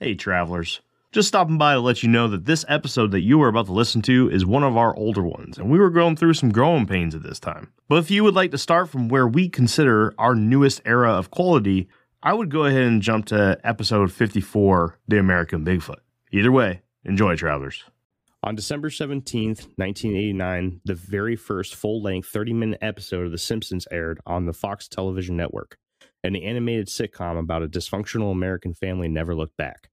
Hey, travelers. Just stopping by to let you know that this episode that you are about to listen to is one of our older ones, and we were going through some growing pains at this time. But if you would like to start from where we consider our newest era of quality, I would go ahead and jump to episode 54 The American Bigfoot. Either way, enjoy, travelers. On December 17th, 1989, the very first full length 30 minute episode of The Simpsons aired on the Fox television network, an animated sitcom about a dysfunctional American family never looked back.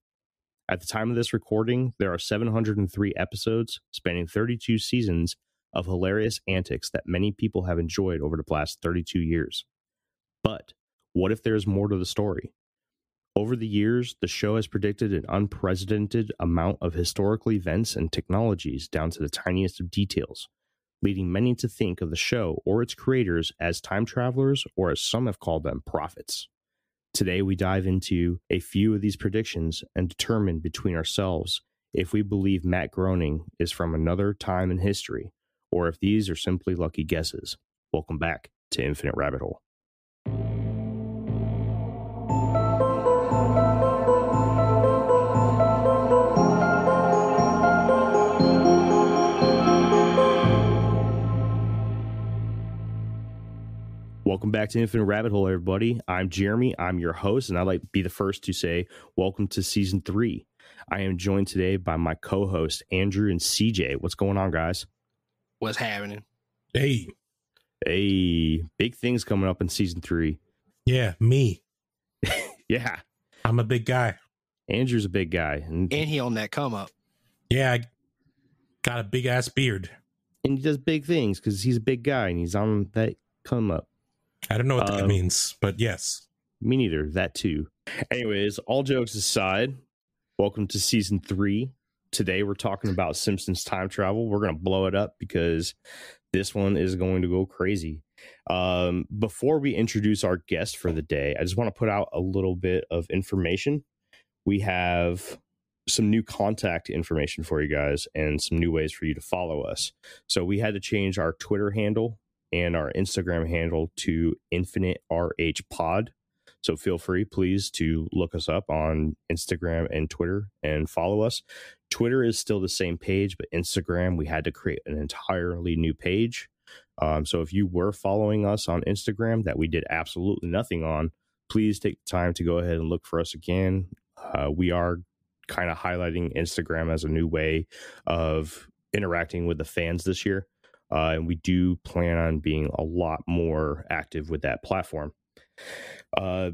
At the time of this recording, there are 703 episodes spanning 32 seasons of hilarious antics that many people have enjoyed over the past 32 years. But what if there's more to the story? Over the years, the show has predicted an unprecedented amount of historical events and technologies down to the tiniest of details, leading many to think of the show or its creators as time travelers, or as some have called them, prophets. Today, we dive into a few of these predictions and determine between ourselves if we believe Matt Groening is from another time in history or if these are simply lucky guesses. Welcome back to Infinite Rabbit Hole. Welcome back to Infinite Rabbit Hole, everybody. I'm Jeremy. I'm your host, and I'd like to be the first to say welcome to season three. I am joined today by my co host, Andrew and CJ. What's going on, guys? What's happening? Hey, Hey, big things coming up in season three. yeah, me. Yeah, I'm a big guy. Andrew's a big guy, and, And he on that come up. Yeah, I got a big ass beard. and he does big things because he's a big guy and he's on that come up. I don't know what that Um, means, but yes. Me neither. That too. Anyways, all jokes aside, welcome to season three. Today we're talking about Simpsons time travel. We're gonna blow it up because this one is going to go crazy. Um, before we introduce our guest for the day, I just want to put out a little bit of information. We have some new contact information for you guys and some new ways for you to follow us. So we had to change our Twitter handle and our Instagram handle to Infinite RH Pod. So feel free, please, to look us up on Instagram and Twitter and follow us. Twitter is still the same page, but Instagram, we had to create an entirely new page. Um, so if you were following us on Instagram that we did absolutely nothing on, please take the time to go ahead and look for us again. Uh, we are kind of highlighting Instagram as a new way of interacting with the fans this year. Uh, and we do plan on being a lot more active with that platform. Uh,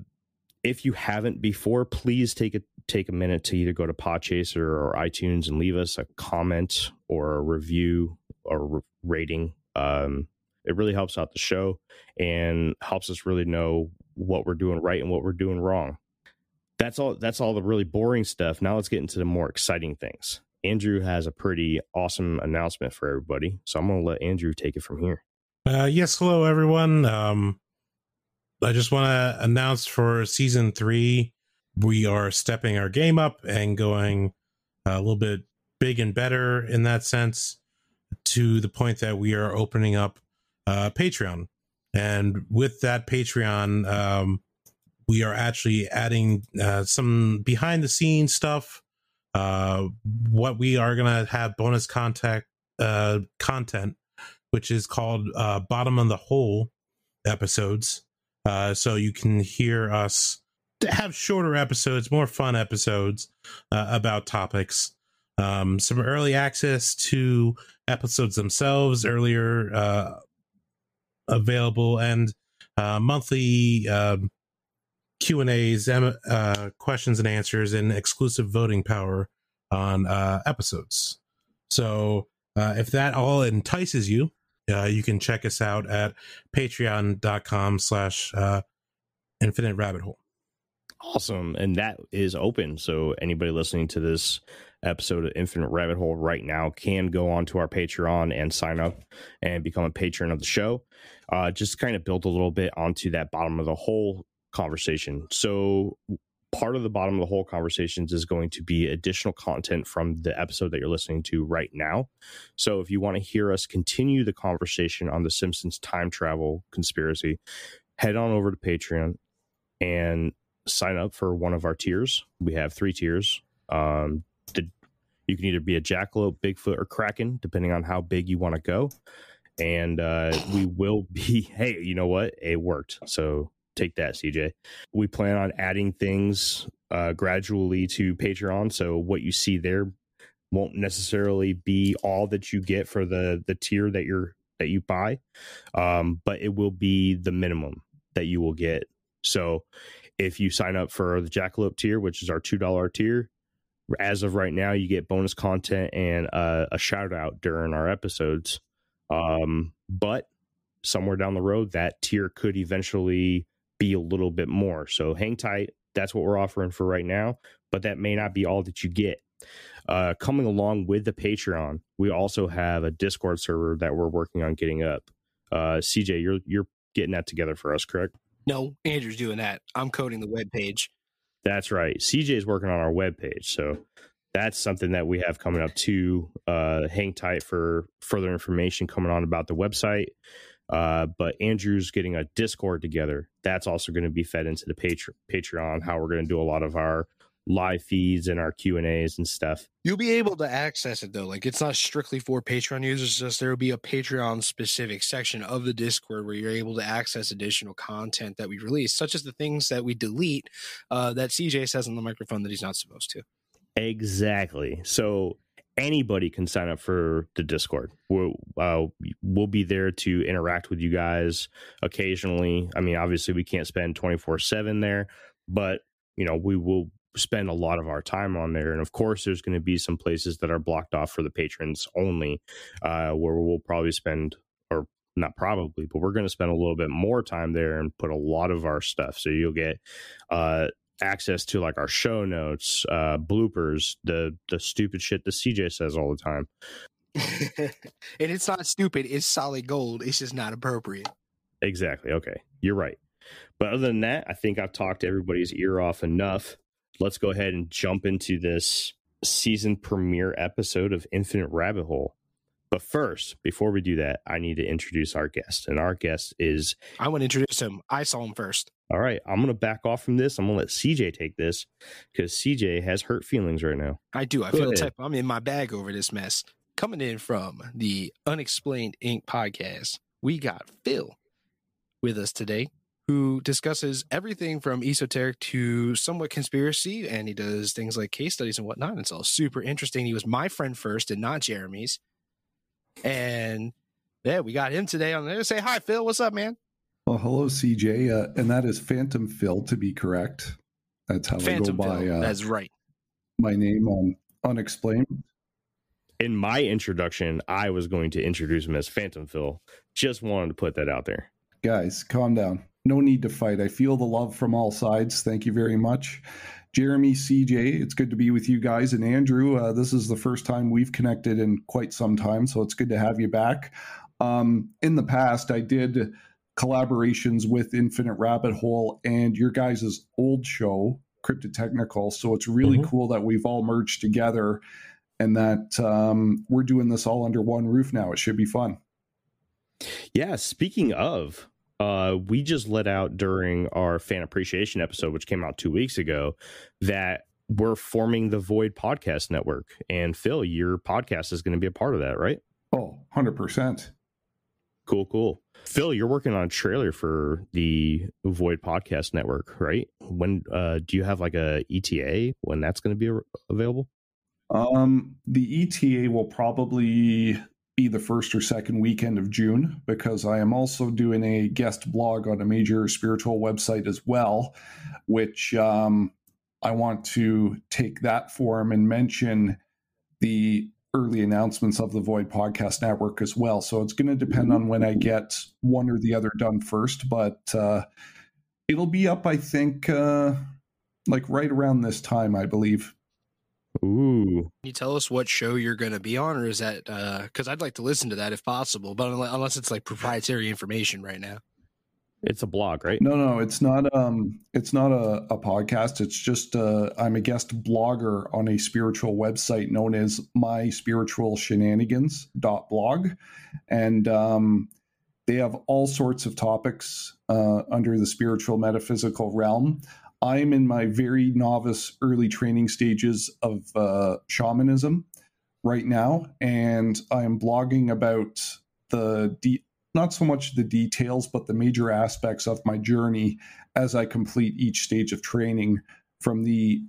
if you haven't before, please take a take a minute to either go to Podchaser or iTunes and leave us a comment or a review or rating. Um, it really helps out the show and helps us really know what we're doing right and what we're doing wrong. That's all. That's all the really boring stuff. Now let's get into the more exciting things. Andrew has a pretty awesome announcement for everybody, so I'm going to let Andrew take it from here. Uh, yes, hello everyone. Um, I just want to announce for season three, we are stepping our game up and going a little bit big and better in that sense, to the point that we are opening up uh, Patreon, and with that Patreon, um, we are actually adding uh, some behind the scenes stuff. Uh, what we are gonna have bonus contact uh, content which is called uh, Bottom of the Hole episodes. Uh, so you can hear us have shorter episodes, more fun episodes uh, about topics. Um, some early access to episodes themselves earlier uh, available, and uh, monthly um Q and A's, uh, questions and answers, and exclusive voting power on uh, episodes. So uh, if that all entices you, uh, you can check us out at patreon.com slash uh, infinite rabbit hole. Awesome. And that is open. So anybody listening to this episode of Infinite Rabbit Hole right now can go onto our Patreon and sign up and become a patron of the show. Uh, just kind of build a little bit onto that bottom of the hole conversation. So part of the bottom of the whole conversations is going to be additional content from the episode that you're listening to right now. So if you want to hear us continue the conversation on the Simpsons time travel conspiracy, head on over to Patreon and sign up for one of our tiers. We have three tiers. Um, the, you can either be a jackalope, Bigfoot, or Kraken, depending on how big you want to go. And uh, we will be, hey, you know what? It worked. So take that, CJ. We plan on adding things uh, gradually to Patreon. So what you see there won't necessarily be all that you get for the the tier that you're that you buy, um, but it will be the minimum that you will get. So if you sign up for the Jackalope tier, which is our two dollar tier, as of right now, you get bonus content and a shout out during our episodes. Um, but somewhere down the road, that tier could eventually be a little bit more. So hang tight. That's what we're offering for right now, but that may not be all that you get. Uh, coming along with the Patreon, we also have a Discord server that we're working on getting up. Uh, CJ, you're you're getting that together for us, correct? No, Andrew's doing that. I'm coding the web page. That's right. CJ is working on our web page, so that's something that we have coming up too. Uh, hang tight for further information coming on about the website. Uh, but Andrew's getting a Discord together. That's also going to be fed into the Patreon. How we're going to do a lot of our live feeds and our Q and A's and stuff. You'll be able to access it though. Like it's not strictly for Patreon users. Just there will be a Patreon specific section of the Discord where you're able to access additional content that we release, such as the things that we delete uh, that CJ says on the microphone that he's not supposed to. Exactly. So anybody can sign up for the Discord. We'll, uh, we'll be there to interact with you guys occasionally. I mean, obviously, we can't spend 24 7 there, but you know, we will spend a lot of our time on there. And of course, there's going to be some places that are blocked off for the patrons only, uh, where we'll probably spend, or not probably, but we're going to spend a little bit more time there and put a lot of our stuff. So you'll get uh, access to like our show notes, uh, bloopers, the the stupid shit that CJ says all the time. and it's not stupid; it's solid gold. It's just not appropriate. Exactly. Okay, you're right. But other than that, I think I've talked everybody's ear off enough let's go ahead and jump into this season premiere episode of Infinite Rabbit Hole. But first, before we do that, I need to introduce our guest. And our guest is. I want to introduce him. I saw him first. All right. I'm going to back off from this. I'm going to let CJ take this because CJ has hurt feelings right now. I do. I Go feel type I'm in my bag over this mess. Coming in from the Unexplained Inc. podcast, we got Phil with us today who discusses everything from esoteric to somewhat conspiracy, and he does things like case studies and whatnot. It's all super interesting. He was my friend first and not Jeremy's. And yeah, we got him today on there. Say hi, Phil. What's up, man? Well, hello, CJ. Uh, and that is Phantom Phil, to be correct. That's how Phantom I go by. Uh, That's right. My name on Unexplained. In my introduction, I was going to introduce him as Phantom Phil. Just wanted to put that out there. Guys, calm down no need to fight. I feel the love from all sides. Thank you very much. Jeremy, CJ, it's good to be with you guys. And Andrew, uh, this is the first time we've connected in quite some time, so it's good to have you back. Um, in the past, I did collaborations with Infinite Rabbit Hole and your guys' old show, Cryptid Technical. So it's really mm-hmm. cool that we've all merged together and that um, we're doing this all under one roof now. It should be fun. Yeah. Speaking of, uh, we just let out during our fan appreciation episode, which came out two weeks ago, that we're forming the Void Podcast Network. And Phil, your podcast is going to be a part of that, right? Oh, 100%. Cool, cool. Phil, you're working on a trailer for the Void Podcast Network, right? When uh, do you have like a ETA when that's going to be available? Um, the ETA will probably be the first or second weekend of June because I am also doing a guest blog on a major spiritual website as well, which um, I want to take that form and mention the early announcements of the Void Podcast Network as well. So it's going to depend on when I get one or the other done first, but uh, it'll be up, I think, uh, like right around this time, I believe. Ooh. Can you tell us what show you're going to be on, or is that because uh, I'd like to listen to that if possible, but unless it's like proprietary information right now. It's a blog, right? No, no, it's not. Um, it's not a, a podcast. It's just uh, I'm a guest blogger on a spiritual website known as My Spiritual Shenanigans blog, and um, they have all sorts of topics uh, under the spiritual metaphysical realm. I'm in my very novice early training stages of uh, shamanism right now, and I am blogging about the de- not so much the details, but the major aspects of my journey as I complete each stage of training from the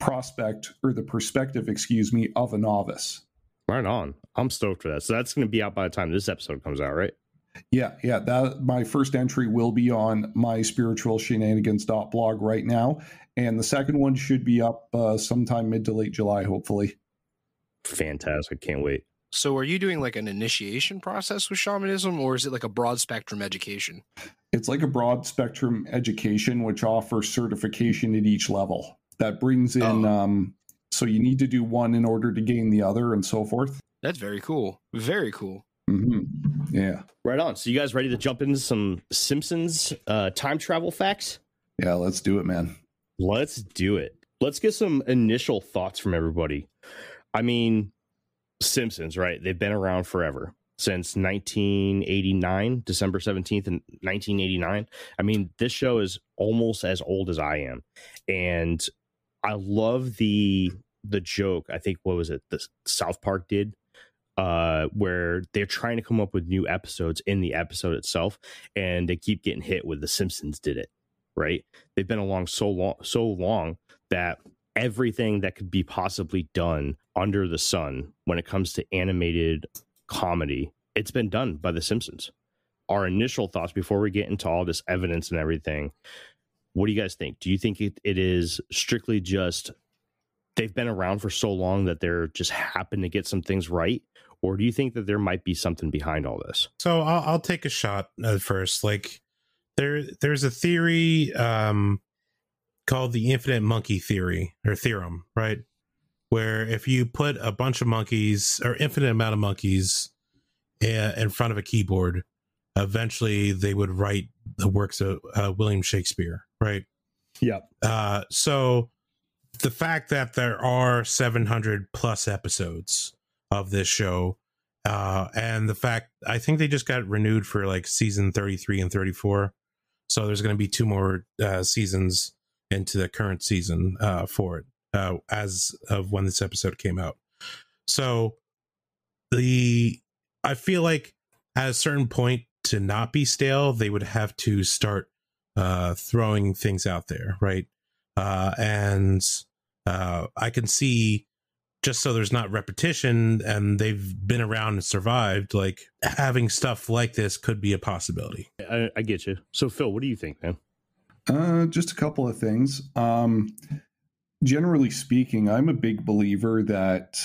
prospect or the perspective, excuse me, of a novice. Right on. I'm stoked for that. So that's going to be out by the time this episode comes out, right? Yeah, yeah. That my first entry will be on my spiritual shenanigans blog right now, and the second one should be up uh, sometime mid to late July, hopefully. Fantastic! Can't wait. So, are you doing like an initiation process with shamanism, or is it like a broad spectrum education? It's like a broad spectrum education, which offers certification at each level. That brings in, oh. um, so you need to do one in order to gain the other, and so forth. That's very cool. Very cool. Yeah. Right on. So you guys ready to jump into some Simpsons uh, time travel facts? Yeah, let's do it, man. Let's do it. Let's get some initial thoughts from everybody. I mean, Simpsons, right? They've been around forever since 1989, December 17th, in 1989. I mean, this show is almost as old as I am. And I love the the joke. I think what was it? The South Park did uh, where they're trying to come up with new episodes in the episode itself, and they keep getting hit with The Simpsons did it. Right? They've been along so long, so long that everything that could be possibly done under the sun when it comes to animated comedy, it's been done by The Simpsons. Our initial thoughts before we get into all this evidence and everything. What do you guys think? Do you think it, it is strictly just they've been around for so long that they're just happen to get some things right? or do you think that there might be something behind all this? So I'll, I'll take a shot at first. Like there, there's a theory um, called the infinite monkey theory or theorem, right? Where if you put a bunch of monkeys or infinite amount of monkeys in front of a keyboard, eventually they would write the works of uh, William Shakespeare, right? Yep. Uh, so the fact that there are 700 plus episodes of this show. Uh, and the fact I think they just got renewed for like season 33 and 34. So there's going to be two more uh, seasons into the current season uh, for it uh, as of when this episode came out. So the I feel like at a certain point to not be stale, they would have to start uh, throwing things out there, right? Uh, and uh, I can see just so there's not repetition and they've been around and survived, like having stuff like this could be a possibility. I, I get you. So, Phil, what do you think, man? Uh, just a couple of things. Um, generally speaking, I'm a big believer that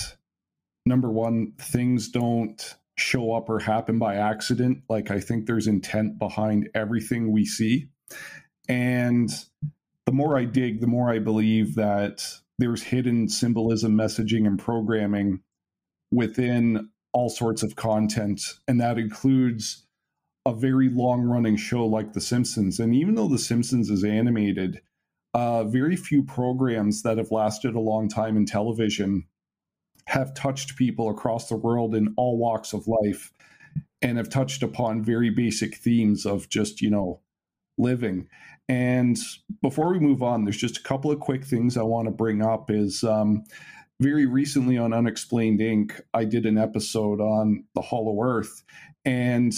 number one, things don't show up or happen by accident. Like, I think there's intent behind everything we see. And the more I dig, the more I believe that there's hidden symbolism, messaging, and programming within all sorts of content. And that includes a very long running show like The Simpsons. And even though The Simpsons is animated, uh, very few programs that have lasted a long time in television have touched people across the world in all walks of life and have touched upon very basic themes of just, you know, living. And before we move on, there's just a couple of quick things I want to bring up. Is um, very recently on Unexplained Inc., I did an episode on the Hollow Earth, and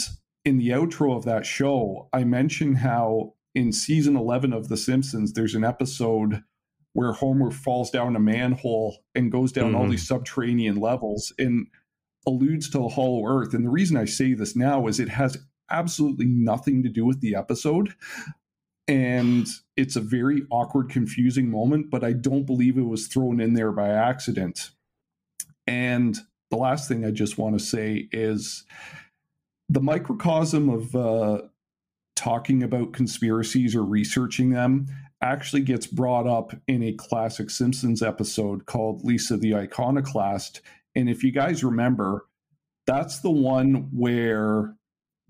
in the outro of that show, I mentioned how in season 11 of The Simpsons, there's an episode where Homer falls down a manhole and goes down mm-hmm. all these subterranean levels and alludes to the Hollow Earth. And the reason I say this now is it has absolutely nothing to do with the episode. And it's a very awkward, confusing moment, but I don't believe it was thrown in there by accident. And the last thing I just want to say is the microcosm of uh, talking about conspiracies or researching them actually gets brought up in a classic Simpsons episode called Lisa the Iconoclast. And if you guys remember, that's the one where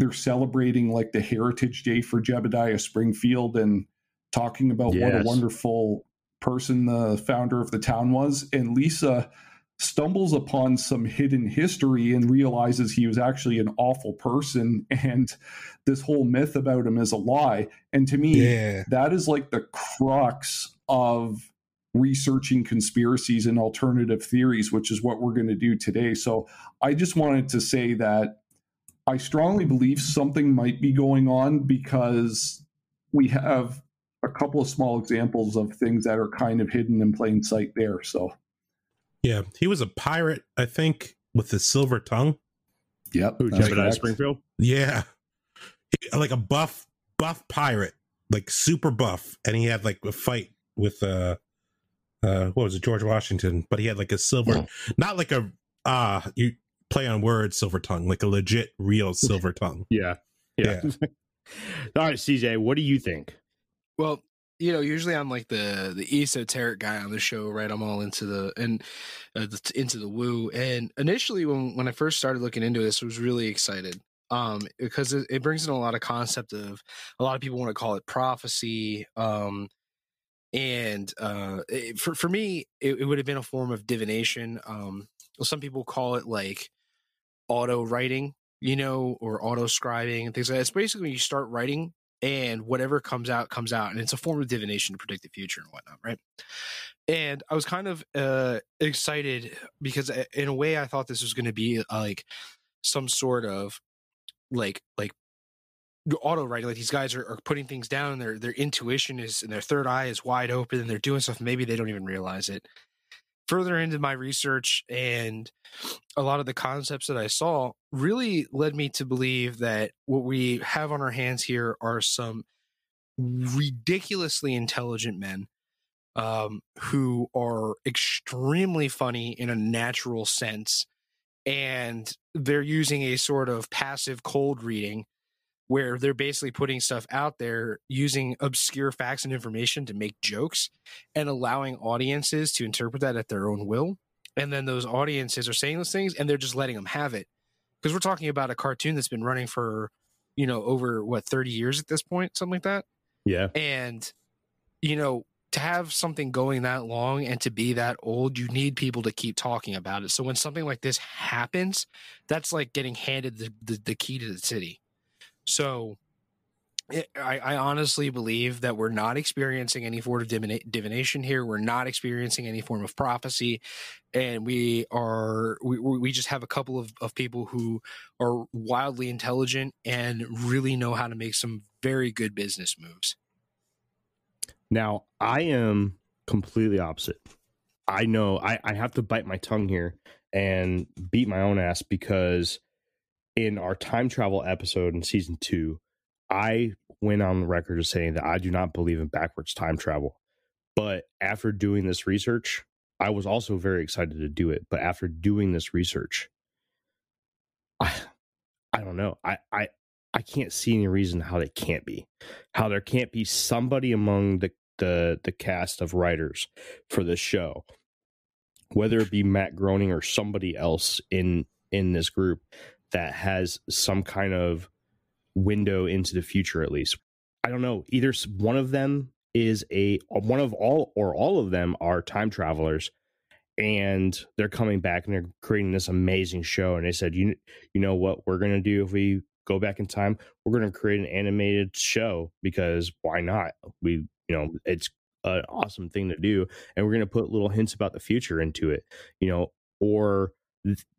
they're celebrating like the Heritage Day for Jebediah Springfield and talking about yes. what a wonderful person the founder of the town was. And Lisa stumbles upon some hidden history and realizes he was actually an awful person and this whole myth about him is a lie. And to me, Yeah. that is like the crux of researching conspiracies and alternative theories, which is what we're going to do today. So I just wanted to say that I strongly believe something might be going on because we have a couple of small examples of things that are kind of hidden in plain sight there. So, Yeah. He was a pirate, I think, with the silver tongue. yep. Who, that's Jebediah. Springfield? Yeah. He- like a buff, buff pirate, like super buff. And he had like a fight with, uh, uh, what was it, George Washington? But he had like a silver, not like a, uh, you play on words, silver tongue, like a legit, real silver tongue. Yeah. Yeah. All right, CJ, what do you think? Well, you know, usually I'm like the the esoteric guy on the show, right? I'm all into the and uh, the, into the woo. And initially, when when I first started looking into this, I was really excited um, because it, it brings in a lot of concept of a lot of people want to call it prophecy. Um, and uh, it, for for me, it, it would have been a form of divination. Um, some people call it like auto writing, you know, or auto scribing and things like that. It's basically when you start writing and whatever comes out comes out and it's a form of divination to predict the future and whatnot right and i was kind of uh excited because uh, in a way i thought this was going to be uh, like some sort of like like auto writing like these guys are, are putting things down and their their intuition is and their third eye is wide open and they're doing stuff maybe they don't even realize it further into my research and a lot of the concepts that I saw really led me to believe that what we have on our hands here are some ridiculously intelligent men um, who are extremely funny in a natural sense. And they're using a sort of passive cold reading where they're basically putting stuff out there using obscure facts and information to make jokes and allowing audiences to interpret that at their own will. And then those audiences are saying those things and they're just letting them have it. Because we're talking about a cartoon that's been running for, you know, over what, 30 years at this point, something like that. Yeah. And, you know, to have something going that long and to be that old, you need people to keep talking about it. So when something like this happens, that's like getting handed the, the, the key to the city. So it, I, I honestly believe that we're not experiencing any form of divina- divination here. We're not experiencing any form of prophecy, and we are we, we just have a couple of, of people who are wildly intelligent and really know how to make some very good business moves. Now, I am completely opposite. I know I, I have to bite my tongue here and beat my own ass because in our time travel episode in season two, I went on the record as saying that I do not believe in backwards time travel. But after doing this research, I was also very excited to do it. But after doing this research, I I don't know. I I I can't see any reason how they can't be. How there can't be somebody among the the the cast of writers for this show, whether it be Matt Groening or somebody else in in this group that has some kind of window into the future at least. I don't know. Either one of them is a one of all or all of them are time travelers and they're coming back and they're creating this amazing show and they said you you know what we're going to do if we go back in time we're going to create an animated show because why not we you know it's an awesome thing to do and we're going to put little hints about the future into it you know or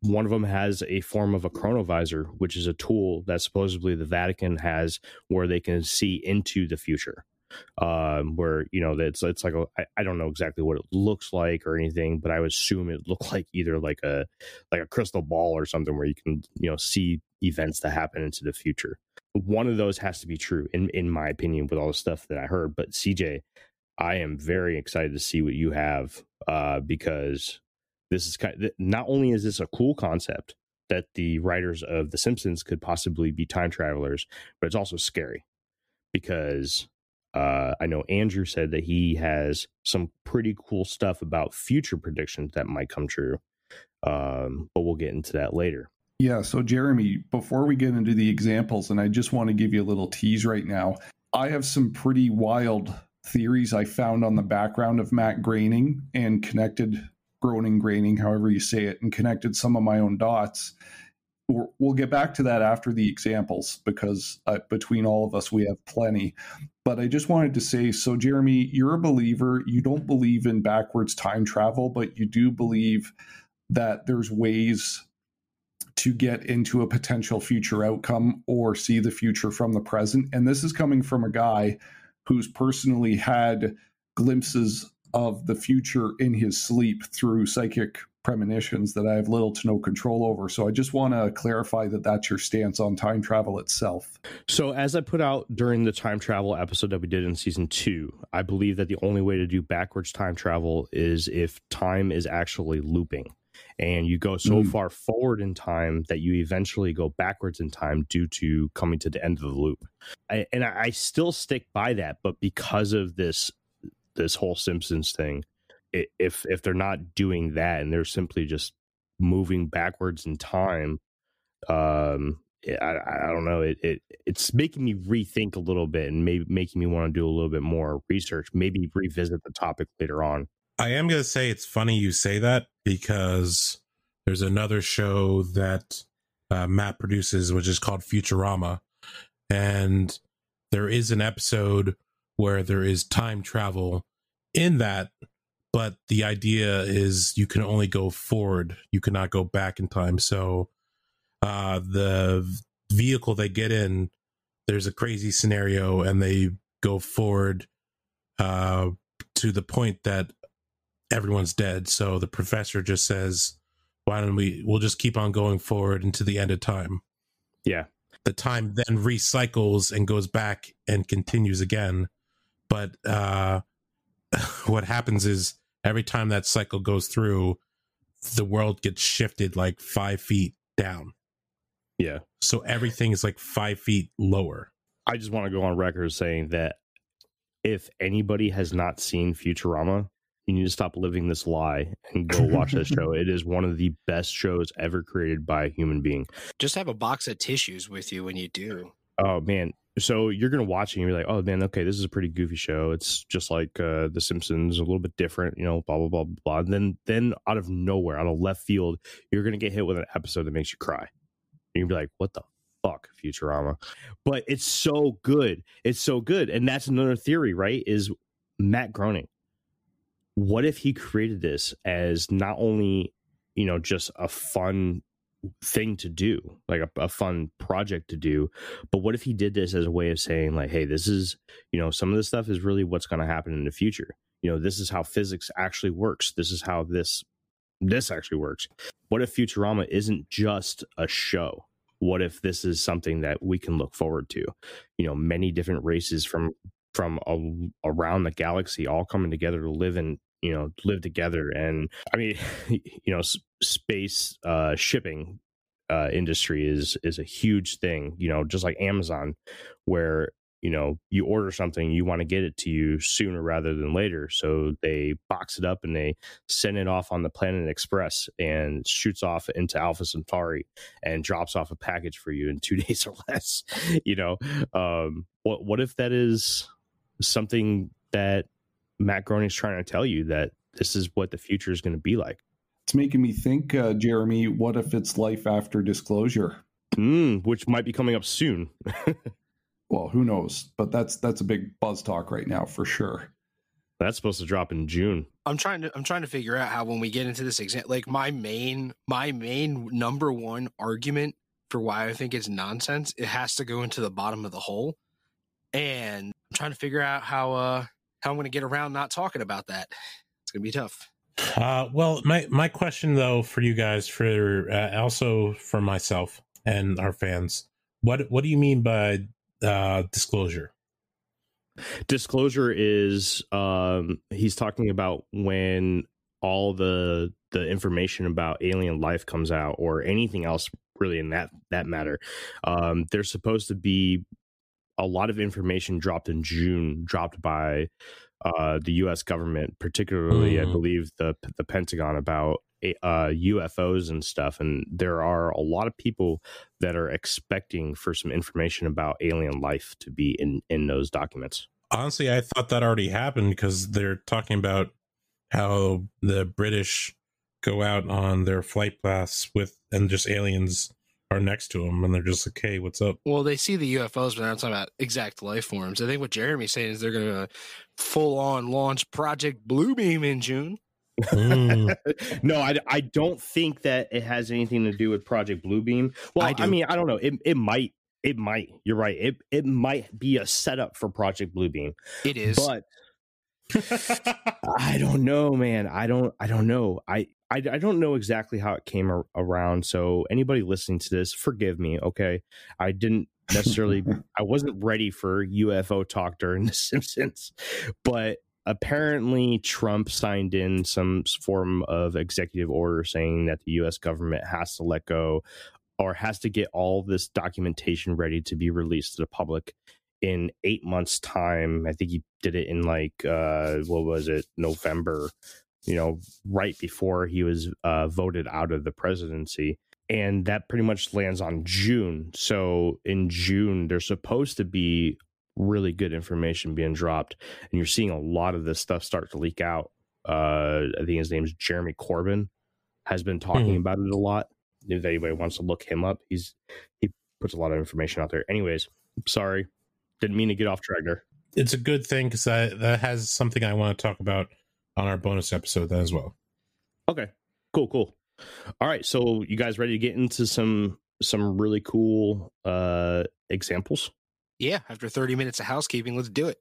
one of them has a form of a chronovisor which is a tool that supposedly the vatican has where they can see into the future. Um where you know it's it's like I, I don't know exactly what it looks like or anything but i would assume it looked like either like a like a crystal ball or something where you can you know see events that happen into the future. One of those has to be true in in my opinion with all the stuff that i heard but cj i am very excited to see what you have uh because this is kind of, not only is this a cool concept that the writers of the simpsons could possibly be time travelers but it's also scary because uh, I know Andrew said that he has some pretty cool stuff about future predictions that might come true. Um, but we'll get into that later. Yeah. So, Jeremy, before we get into the examples, and I just want to give you a little tease right now, I have some pretty wild theories I found on the background of Matt Groening and connected groaning, graining, however you say it, and connected some of my own dots. We'll get back to that after the examples because uh, between all of us, we have plenty. But I just wanted to say so, Jeremy, you're a believer. You don't believe in backwards time travel, but you do believe that there's ways to get into a potential future outcome or see the future from the present. And this is coming from a guy who's personally had glimpses of the future in his sleep through psychic premonitions that I have little to no control over. So I just want to clarify that that's your stance on time travel itself. So, as I put out during the time travel episode that we did in season two, I believe that the only way to do backwards time travel is if time is actually looping and you go so mm. far forward in time that you eventually go backwards in time due to coming to the end of the loop. I, and I, I still stick by that, but because of this this whole Simpsons thing, if if they're not doing that and they're simply just moving backwards in time, um, I, I don't know. It, it it's making me rethink a little bit and maybe making me want to do a little bit more research. Maybe revisit the topic later on. I am going to say it's funny you say that because there's another show that uh, Matt produces, which is called Futurama. And there is an episode where there is time travel in that, but the idea is you can only go forward, you cannot go back in time. So uh, the vehicle they get in, there's a crazy scenario, and they go forward uh, to the point that everyone's dead. So the professor just says, why don't we, we'll just keep on going forward into the end of time. Yeah. The time then recycles and goes back and continues again. But uh, what happens is every time that cycle goes through, the world gets shifted like five feet down. Yeah. So everything is like five feet lower. I just want to go on record saying that if anybody has not seen Futurama, you need to stop living this lie and go watch this show. It is one of the best shows ever created by a human being. Just have a box of tissues with you when you do. Oh man. So you're gonna watch it and you're like, oh man, okay, this is a pretty goofy show. It's just like uh The Simpsons, a little bit different, you know, blah blah blah blah. And then then out of nowhere, out of left field, you're gonna get hit with an episode that makes you cry. You're be like, what the fuck, Futurama? But it's so good. It's so good. And that's another theory, right? Is Matt Groening what if he created this as not only you know just a fun thing to do like a, a, fun project to do. But what if he did this as a way of saying like hey this is you know some of this stuff is really what's going to happen in the future. You know this is how physics actually works. This is how this this actually works. What if futurama isn't just a show? What if this is something that we can look forward to? You know many different races from from a, around the galaxy all coming together to live in you know live together. And i mean you know space uh shipping uh industry is is a huge thing you know just like amazon where you know you order something you want to get it to you sooner rather than later so they box it up and they send it off on the planet express and shoots off into alpha centauri and drops off a package for you in two days or less you know um what what if that is something that Matt Groening's trying to tell you that this is what the future is going to be like. It's making me think, uh, Jeremy. What if it's life after disclosure? Mm, which might be coming up soon. well, who knows? But that's that's a big buzz talk right now for sure. That's supposed to drop in June. I'm trying to I'm trying to figure out how when we get into this exam, like my main my main number one argument for why I think it's nonsense, it has to go into the bottom of the hole, and I'm trying to figure out how uh how I'm going to get around not talking about that. It's going to be tough. Uh, well, my my question though for you guys, for uh, also for myself and our fans, what what do you mean by uh, disclosure? Disclosure is um, he's talking about when all the the information about alien life comes out or anything else really in that that matter. Um, there's supposed to be a lot of information dropped in June, dropped by uh, the U.S. government, particularly, mm. I believe the the Pentagon about uh, UFOs and stuff. And there are a lot of people that are expecting for some information about alien life to be in in those documents. Honestly, I thought that already happened because they're talking about how the British go out on their flight paths with and just aliens are next to them and they're just like, "Hey, what's up?" Well, they see the UFOs, but they're not talking about exact life forms. I think what Jeremy's saying is they're going to full on launch Project Bluebeam in June. Mm. no, I, I don't think that it has anything to do with Project Bluebeam. Well, I I, mean, I don't know. It it might it might. You're right. It it might be a setup for Project Bluebeam, It is. but I don't know, man. I don't. I don't know. I. I, I don't know exactly how it came ar- around. So anybody listening to this, forgive me. Okay, I didn't necessarily. I wasn't ready for UFO talk during The Simpsons, but apparently Trump signed in some form of executive order saying that the U.S. government has to let go or has to get all this documentation ready to be released to the public in eight months time i think he did it in like uh what was it november you know right before he was uh voted out of the presidency and that pretty much lands on june. So in june there's supposed to be really good information being dropped and you're seeing a lot of this stuff start to leak out. Uh i think his name's jeremy corbell has been talking Hmm. about it a lot. If anybody wants to look him up he's he puts a lot of information out there. Anyways sorry. Didn't mean to get off track there. It's a good thing because that that has something I want to talk about on our bonus episode as well. okay. Cool cool all right so you guys ready to get into some some really cool uh examples? Yeah, after 30 minutes of housekeeping, let's do it.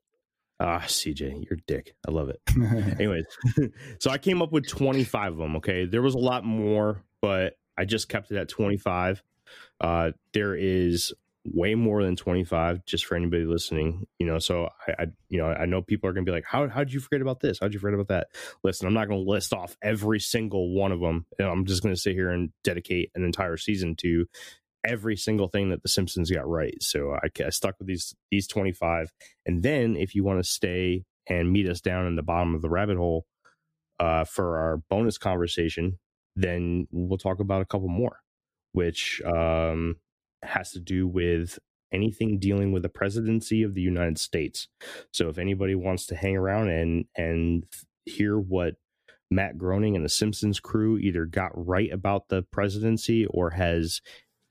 ah cj you're dick. I love it. Anyways so i came up with 25 of them okay? There was a lot more but i just kept it at 25 uh there is way more than 25 just for anybody listening you know so i, I you know i know people are gonna be like how how'd you forget about this? How'd you forget about that? Listen i'm not gonna list off every single one of them i'm just gonna sit here and dedicate an entire season to every single thing that the simpsons got right. So i, I stuck with these these 25 and then if you want to stay and meet us down in the bottom of the rabbit hole uh, for our bonus conversation, then we'll talk about a couple more, which um, has to do with anything dealing with the presidency of the United States. So if anybody wants to hang around and and hear what Matt Groening and the Simpsons crew either got right about the presidency or has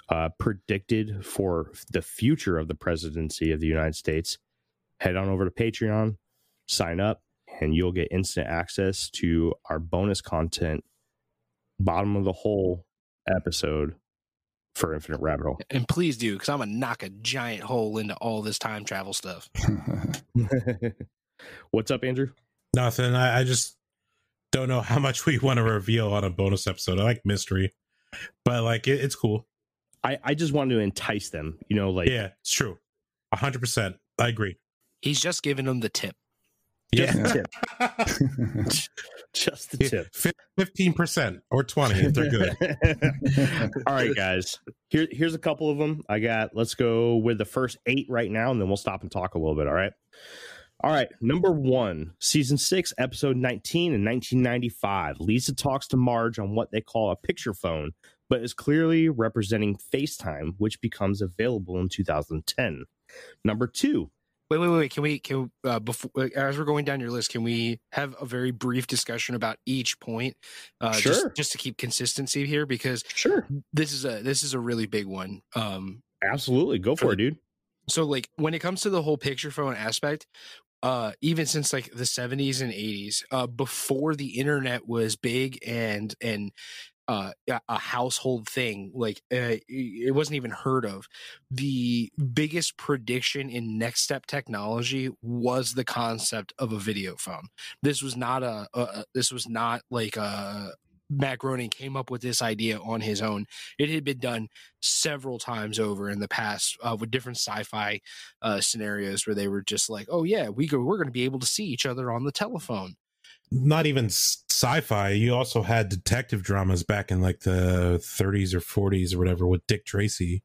uh, predicted for the future of the presidency of the United States, head on over to Patreon, sign up, and you'll get instant access to our bonus content, bottom of the hole episode for Infinite Rabbit Hole. And please do, because I'm going to knock a giant hole into all this time travel stuff. What's up, Andrew? Nothing. I, I just don't know how much we want to reveal on a bonus episode. I like mystery, but like it, it's cool. I, I just wanted to entice them, you know, like yeah, it's true. A hundred percent. I agree. He's just giving them the tip. just Yeah. the tip, just the tip. Fifteen percent or twenty if they're good. All right, guys. Here, here's a couple of them. I got. Let's go with the first eight right now, and then we'll stop and talk a little bit. All right. All right. Number one, season six, episode 19 in 1995. Lisa talks to Marge on what they call a picture phone, but is clearly representing FaceTime, which becomes available in 2010. Number two, Wait, wait, wait. Can we, can, uh, before, as we're going down your list, can we have a very brief discussion about each point? Uh, Sure. Just, just to keep consistency here, because sure, this is a, this is a really big one. Um, absolutely, go for it, dude. so like when it comes to the whole picture phone aspect uh even since like the 70s and 80s uh before the internet was big and and uh a- household thing like uh, it wasn't even heard of the biggest prediction in next step technology was the concept of a video phone this was not a, a this was not like a Matt Groening came up with this idea on his own. It had been done several times over in the past uh, with different sci-fi uh, scenarios where they were just like, "Oh yeah, we go, we're going to be able to see each other on the telephone." Not even sci-fi. You also had detective dramas back in like the 30s or 40s or whatever with Dick Tracy.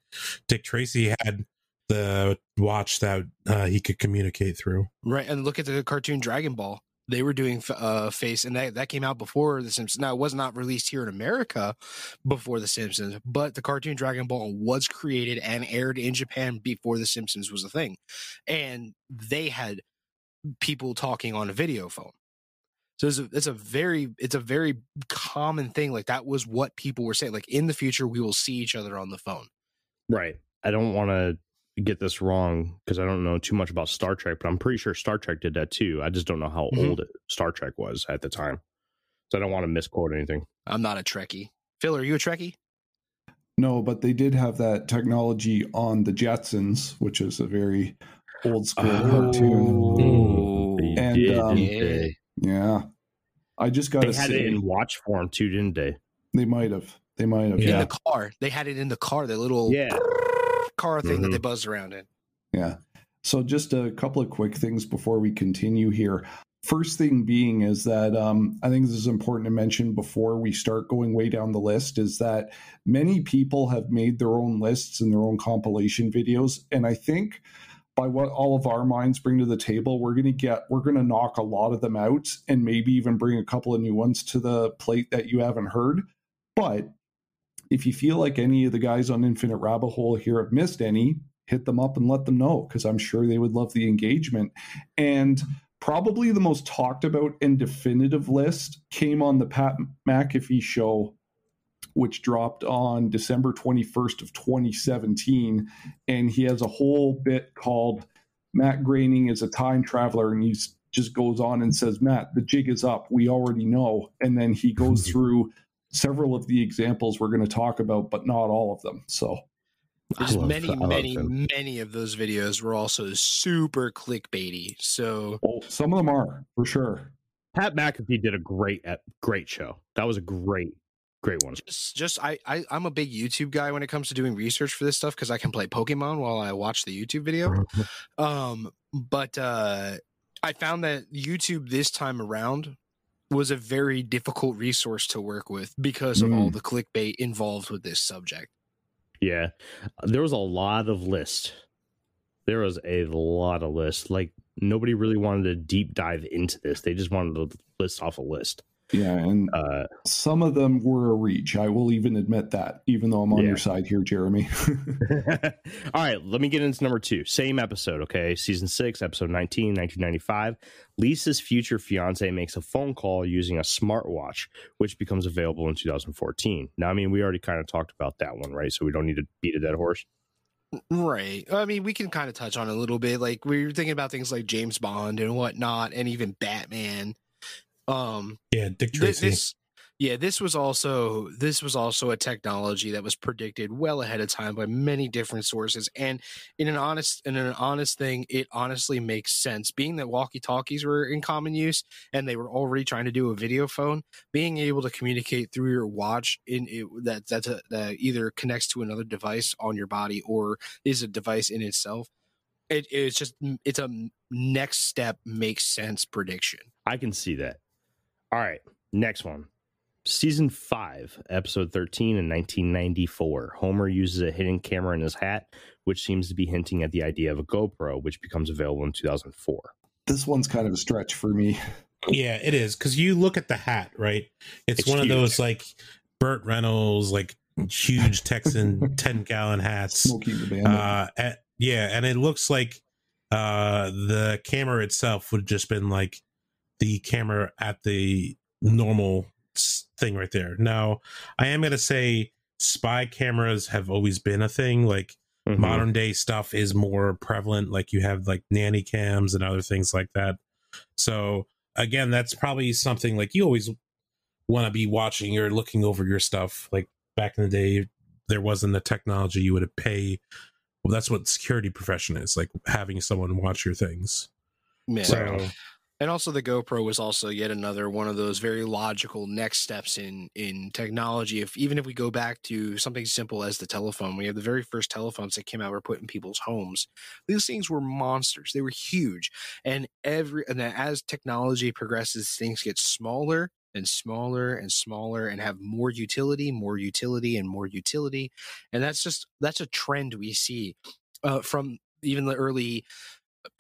Dick Tracy had the watch that uh, he could communicate through. Right, and look at the cartoon Dragon Ball. They were doing uh, face, and that, that came out before The Simpsons. Now, it was not released here in America before The Simpsons, but the cartoon Dragon Ball was created and aired in Japan before The Simpsons was a thing. And they had people talking on a video phone. So it's a, it's a very it's a very common thing. Like that was what people were saying. Like in the future, we will see each other on the phone. Right. I don't want to get this wrong because I don't know too much about Star Trek, but I'm pretty sure Star Trek did that too. I just don't know how Mhm. old it, Star Trek was at the time. So I don't want to misquote anything. I'm not a Trekkie. Phil, are you a Trekkie? No, but they did have that technology on the Jetsons, which is a very old school cartoon. Oh. They And, did, um, Yeah. They? Yeah. I just got They to had say, it in watch form too, didn't they? they might have. They might have. In Yeah. the car. They had it in the car, the little Yeah. car thing that Mhm. they buzzed around in. Yeah. So just a couple of quick things before we continue here. First thing being is that um, I think this is important to mention before we start going way down the list is that many people have made their own lists and their own compilation videos. And I think by what all of our minds bring to the table, we're going to get, we're going to knock a lot of them out and maybe even bring a couple of new ones to the plate that you haven't heard. But if you feel like any of the guys on Infinite Rabbit Hole here have missed any, hit them up and let them know because I'm sure they would love the engagement. And probably the most talked about and definitive list came on the Pat McAfee show, which dropped on December 21st of 2017. And he has a whole bit called Matt Groening is a time traveler, and he just goes on and says, Matt, the jig is up. We already know. And then he goes through several of the examples we're going to talk about, but not all of them. So Just love- many, I love many, many of those videos were also super clickbaity. So oh, some of them are for sure. Pat McAfee did a great, ep- great show. That was a great, great one. just, just I, I, I'm a big YouTube guy when it comes to doing research for this stuff because I can play Pokemon while I watch the YouTube video. Um, but uh, I found that YouTube this time around was a very difficult resource to work with because of all Mm. the clickbait involved with this subject. Yeah, there was a lot of lists. There was a lot of lists. Like nobody really wanted to deep dive into this. They just wanted to list off a list. Yeah, and Uh, some of them were a reach. I will even admit that, even though I'm on Yeah. your side here, Jeremy. all right, let me get into number two. Same episode, okay? Season six, episode 19, 1995. Lisa's future fiance makes a phone call using a smartwatch, which becomes available in 2014. Now, I mean, we already kind of talked about that one, right? So we don't need to beat a dead horse. Right. I mean, we can kind of touch on it a little bit. Like we were thinking about things like James Bond and whatnot, and even Batman. Um, Yeah, Dick Thi- Tracy. This, yeah, this was also this was also a technology that was predicted well ahead of time by many different sources, and in an honest in an honest thing, it honestly makes sense. Being that walkie talkies were in common use, and they were already trying to do a video phone, being able to communicate through your watch in it, that that's a, that either connects to another device on your body or is a device in itself. It, it's just it's a next step makes sense prediction. I can see that. All right, next one. Season 5, episode 13 in 1994. Homer uses a hidden camera in his hat, which seems to be hinting at the idea of a GoPro, which becomes available in 2004. this one's kind of a stretch for me. Yeah, it is because you look at the hat, right? It's, It's one huge. of those like Burt Reynolds, like huge Texan ten gallon hats. Smokey the Bandit. Uh, at, yeah, and it looks like uh the camera itself would have just been like the camera at the normal thing right there. Now, I am gonna say spy cameras have always been a thing. Like Mhm. modern day stuff is more prevalent like you have like nanny cams and other things like that so again that's probably something like you always want to be watching or looking over your stuff like back in the day there wasn't the technology you would pay well that's what security profession is like having someone watch your things Yeah. so And also the GoPro was also yet another one of those very logical next steps in in technology. If even if we go back to something simple as the telephone, we have the very first telephones that came out were put in people's homes. These things were monsters. They were huge. And every and as technology progresses, things get smaller and smaller and smaller and have more utility, more utility, and more utility. And that's just that's a trend we see uh, from even the early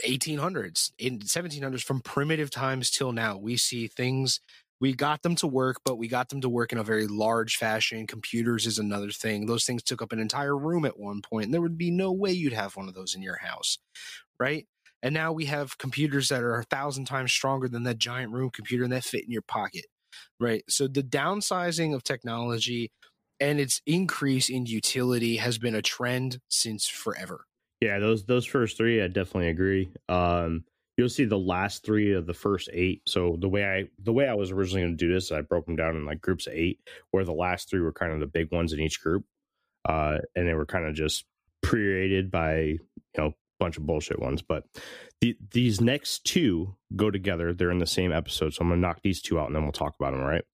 1800s in 1700s from primitive times till now we see things we got them to work but we got them to work in a very large fashion computers is another thing those things took up an entire room at one point and there would be no way you'd have one of those in your house right And now we have computers that are a thousand times stronger than that giant room computer and that fit in your pocket. Right. So the downsizing of technology and its increase in utility has been a trend since forever. Yeah, those those first three, I definitely agree. Um, you'll see the last three of the first eight. So the way I the way I was originally going to do this, I broke them down in like groups of eight, where the last three were kind of the big ones in each group, uh, and they were kind of just created by you know a bunch of bullshit ones. But the, these next two go together. They're in the same episode, so I'm going to knock these two out, and then we'll talk about them. Right.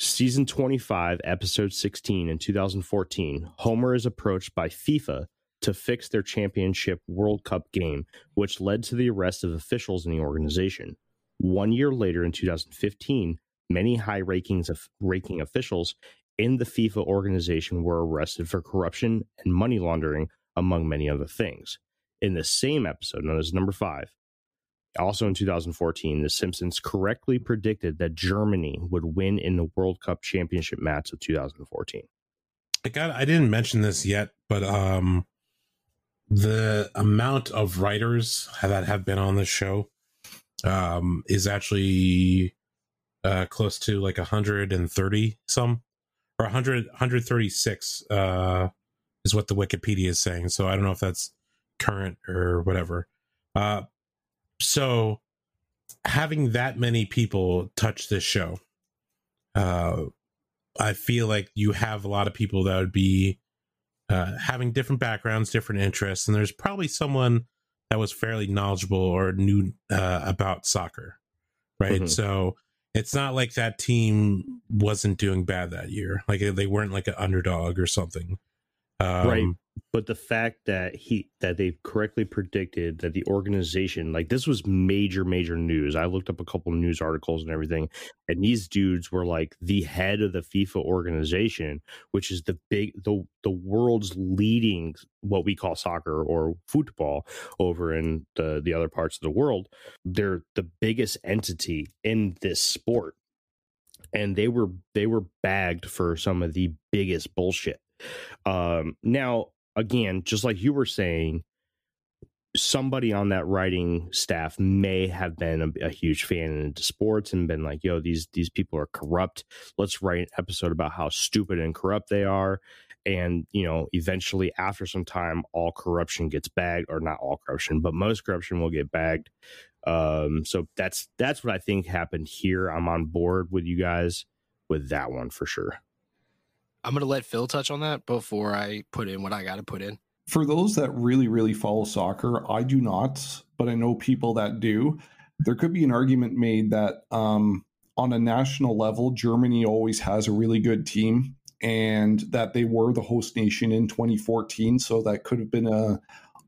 Season 25, episode 16 in 2014, Homer is approached by FIFA to fix their championship World Cup game, which led to the arrest of officials in the organization. One year later, in 2015, many high rankings of ranking officials in the FIFA organization were arrested for corruption and money laundering, among many other things. In the same episode, known as number five, also in 2014, The Simpsons correctly predicted that Germany would win in the World Cup championship match of 2014. I got I didn't mention this yet, but um the amount of writers that have been on the show um is actually uh close to like 130 some or 100 136 uh is what the wikipedia is saying. So i don't know if that's current or whatever. Uh so having that many people touch this show uh i feel like you have a lot of people that would be uh having different backgrounds different interests and there's probably someone that was fairly knowledgeable or knew uh, about soccer right Mhm. so it's not like that team wasn't doing bad that year like they weren't like an underdog or something um, Right. But the fact that he that they correctly predicted that the organization like this was major major news. I looked up a couple news articles and everything, and these dudes were like the head of the FIFA organization, which is the big the the world's leading what we call soccer or football over in the the other parts of the world. They're the biggest entity in this sport, and they were they were bagged for some of the biggest bullshit. Um, now, again, just like you were saying, somebody on that writing staff may have been a, a huge fan into sports and been like, "Yo, these these people are corrupt. Let's write an episode about how stupid and corrupt they are." And you know, eventually, after some time, all corruption gets bagged, or not all corruption, but most corruption will get bagged. Um, so that's that's what I think happened here. I'm on board with you guys with that one for sure. I'm going to let Phil touch on that before I put in what I got to put in. For those that really, really follow soccer, I do not, but I know people that do. There could be an argument made that um, on a national level, Germany always has a really good team and that they were the host nation in 2014. So that could have been a,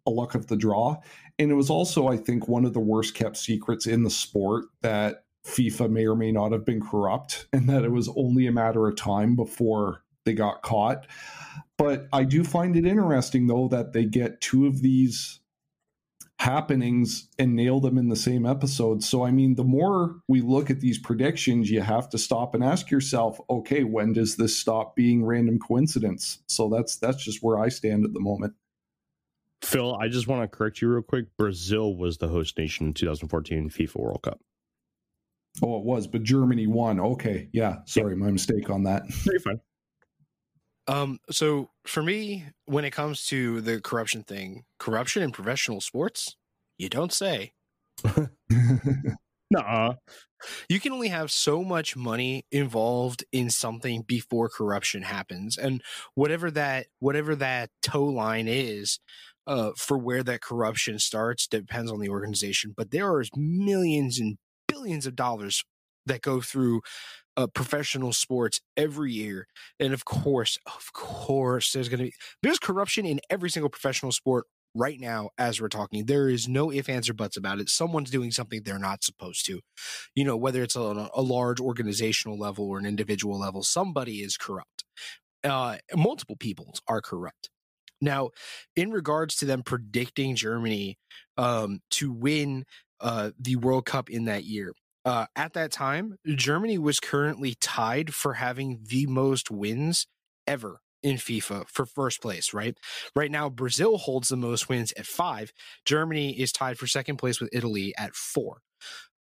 a luck of the draw. And it was also, I think, one of the worst kept secrets in the sport that FIFA may or may not have been corrupt and that it was only a matter of time before they got caught. But I do find it interesting, though, that they get two of these happenings and nail them in the same episode. So, I mean, the more we look at these predictions, you have to stop and ask yourself, okay, when does this stop being random coincidence? So that's that's just where I stand at the moment. Phil, I just want to correct you real quick. Brazil was the host nation in 2014 FIFA World Cup. Oh, it was, but Germany won. Okay, yeah, sorry, my mistake on that. Pretty fine. Um, so for me, when it comes to the corruption thing, corruption in professional sports, you don't say. Nuh-uh. You can only have so much money involved in something before corruption happens, and whatever that whatever that tow line is, uh, for where that corruption starts depends on the organization. But there are millions and billions of dollars that go through uh, professional sports every year. And of course, of course, there's going to be there's corruption in every single professional sport right now as we're talking. There is no if ands, or buts about it. Someone's doing something they're not supposed to. You know, whether it's a, a large organizational level or an individual level, somebody is corrupt. Uh, multiple people are corrupt. Now, in regards to them predicting Germany um, to win uh, the World Cup in that year, uh, at that time, Germany was currently tied for having the most wins ever in FIFA for first place, right? Right now, Brazil holds the most wins at five. Germany is tied for second place with Italy at four.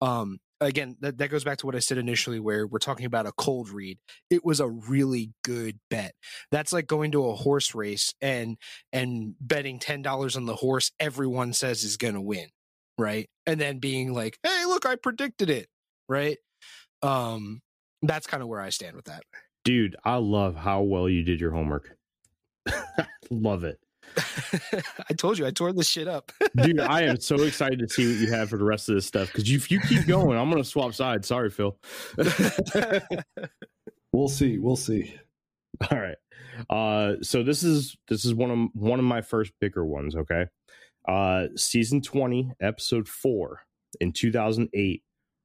Um, again, that, that goes back to what I said initially, where we're talking about a cold read. It was a really good bet. That's like going to a horse race and and betting ten dollars on the horse everyone says is going to win, right? And then being like, "Hey, look, I predicted it," right? Um, that's kind of where I stand with that. Dude, I love how well you did your homework. love it. I told you I tore this shit up. Dude, I am so excited to see what you have for the rest of this stuff because if you keep going, I'm going to swap sides. Sorry, Phil. we'll see. We'll see. All right. Uh, so this is this is one of one of my first bigger ones. Okay. Uh, season 20, episode four in 2008.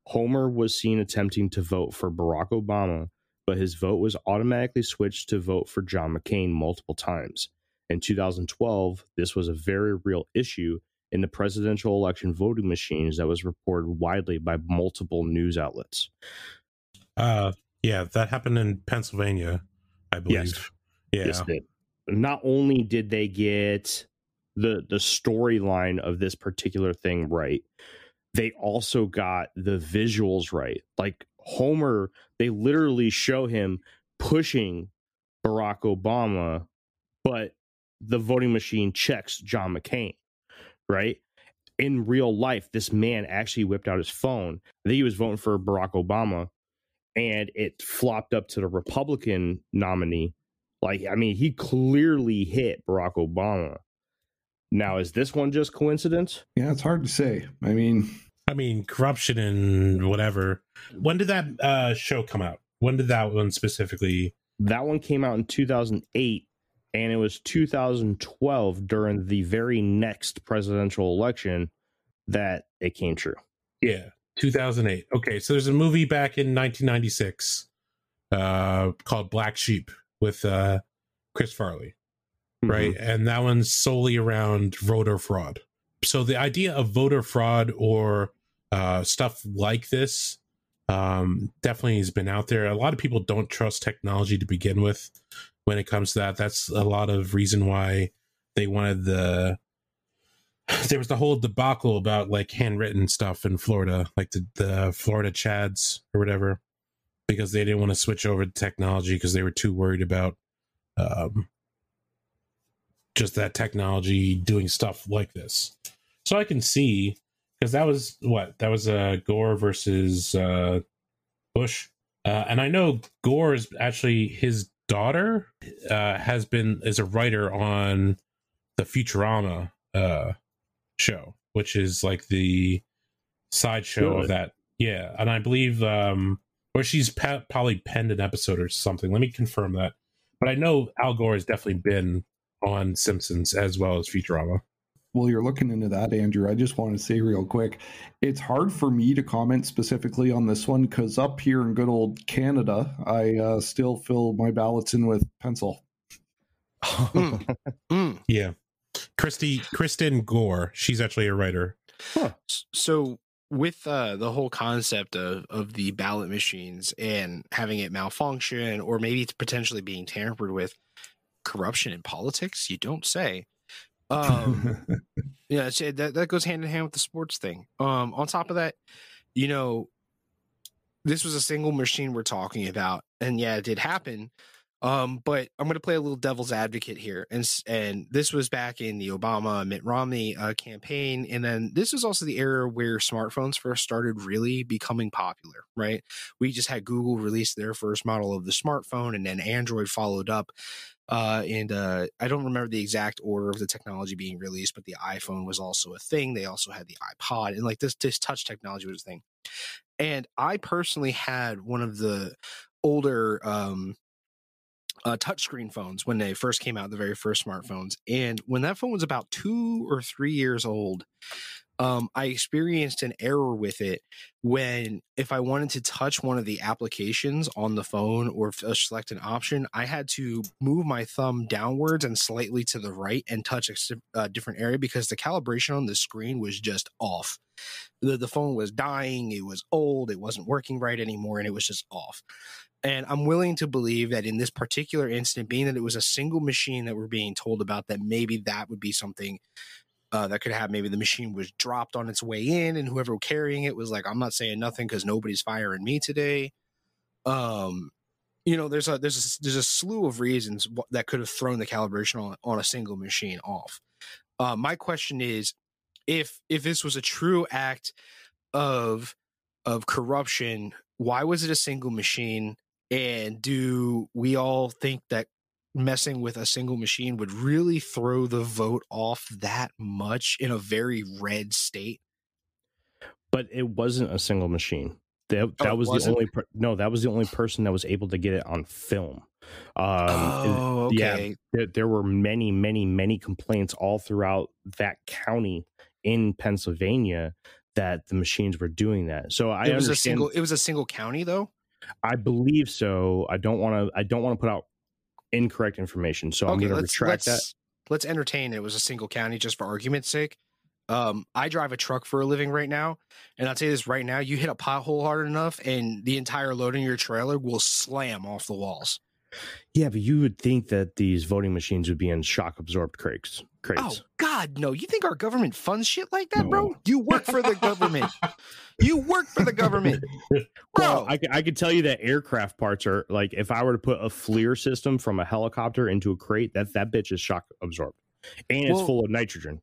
Homer was seen attempting to vote for Barack Obama, but his vote was automatically switched to vote for John McCain multiple times. In 2012, this was a very real issue in the presidential election voting machines that was reported widely by multiple news outlets. Uh, yeah, that happened in Pennsylvania, I believe. Yes. Yeah. Yes. Not only did they get the the storyline of this particular thing right, they also got the visuals right. Like Homer, they literally show him pushing Barack Obama, but the voting machine checks John McCain, right? In real life, this man actually whipped out his phone. I think he was voting for Barack Obama, and it flopped up to the Republican nominee. Like, I mean, he clearly hit Barack Obama. Now, is this one just coincidence? Yeah, it's hard to say. I mean, I mean, corruption and whatever. When did that uh, show come out? When did that one specifically? That one came out in 2008 and it was 2012 during the very next presidential election that it came true. Yeah, 2008. Okay, so there's a movie back in 1996 uh, called Black Sheep with uh, Chris Farley, mm-hmm. right? And that one's solely around voter fraud. So the idea of voter fraud or uh, stuff like this um, definitely has been out there. A lot of people don't trust technology to begin with when it comes to that. That's a lot of reason why they wanted the. There was the whole debacle about like handwritten stuff in Florida, like the, the Florida Chads or whatever, because they didn't want to switch over to technology because they were too worried about um, just that technology doing stuff like this. So I can see because that was what that was uh, Gore versus uh, Bush, uh, and I know Gore is actually his daughter uh, has been is a writer on the Futurama uh, show, which is like the sideshow of that. Yeah, and I believe um, where she's probably penned an episode or something. Let me confirm that. But I know Al Gore has definitely been on Simpsons as well as Futurama Well, you're looking into that, Andrew, I just want to say real quick it's hard for me to comment specifically on this one because up here in good old Canada, I uh, still fill my ballots in with pencil. mm. Mm. Yeah. Christy, Kristin Gore, she's actually a writer. Huh. So, with uh, the whole concept of, of the ballot machines and having it malfunction or maybe it's potentially being tampered with, corruption in politics, you don't say. Um, yeah, that that goes hand in hand with the sports thing. Um, on top of that, you know, this was a single machine we're talking about, and yeah, it did happen. Um, but I'm going to play a little devil's advocate here, and and this was back in the Obama Mitt Romney uh, campaign, and then this was also the era where smartphones first started really becoming popular. Right, we just had Google release their first model of the smartphone, and then Android followed up. Uh, and uh, I don't remember the exact order of the technology being released, but the iPhone was also a thing. They also had the iPod, and like this, this touch technology was a thing. And I personally had one of the older um, uh, touchscreen phones when they first came out, the very first smartphones. And when that phone was about two or three years old, um, I experienced an error with it when if I wanted to touch one of the applications on the phone or uh, select an option, I had to move my thumb downwards and slightly to the right and touch a, a uh, different area because the calibration on the screen was just off. The, the phone was dying, it was old, it wasn't working right anymore, and it was just off. And I'm willing to believe that in this particular incident, being that it was a single machine that we're being told about, that maybe that would be something uh, that could have. Maybe the machine was dropped on its way in, and whoever carrying it was like, "I'm not saying nothing because nobody's firing me today." Um, you know, there's a there's a, there's a slew of reasons that could have thrown the calibration on, on a single machine off. Uh, my question is, if if this was a true act of of corruption, why was it a single machine? And do we all think that messing with a single machine would really throw the vote off that much in a very red state? But it wasn't a single machine. That, that Oh, was the wasn't? only per- no. That was the only person that was able to get it on film. Um, oh, yeah, okay. there, there were many, many, many complaints all throughout that county in Pennsylvania that the machines were doing that. So I it was understand. a single. It was a single county, though. I believe so. I don't want to. I don't want to put out incorrect information. So I'm going to let's retract that. let's let's entertain it was a single county just for argument's sake. Um, I drive a truck for a living right now, and I'll tell you this right now: you hit a pothole hard enough, and the entire load in your trailer will slam off the walls. Yeah, but you would think that these voting machines would be in shock absorbed crates. Oh God, no! You think our government funds shit like that, bro? You work for the government. You work for the government, bro. Well, I, I could tell you that aircraft parts are like if I were to put a FLIR system from a helicopter into a crate, that that bitch is shock absorbed, and it's full of nitrogen.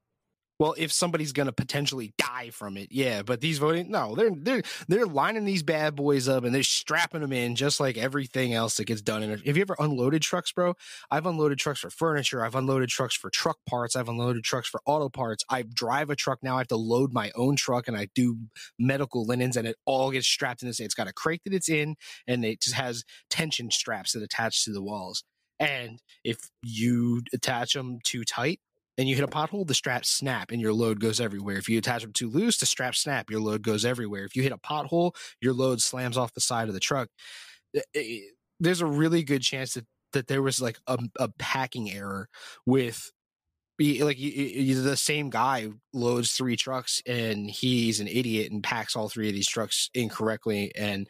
Well, if somebody's gonna potentially die from it, yeah. But these voting, no, they're they're they're lining these bad boys up and they're strapping them in just like everything else that gets done. And have you ever unloaded trucks, bro? I've unloaded trucks for furniture. I've unloaded trucks for truck parts. I've unloaded trucks for auto parts. I drive a truck now. I have to load my own truck and I do medical linens, and it all gets strapped in this. It's got a crate that it's in, and it just has tension straps that attach to the walls. And if you attach them too tight and you hit a pothole, the straps snap and your load goes everywhere. If you attach them too loose, the straps snap, your load goes everywhere. If you hit a pothole, your load slams off the side of the truck. Eh, eh, There's a really good chance that, that there was like a, a packing error with like you, you, the same guy loads three trucks and he's an idiot and packs all three of these trucks incorrectly and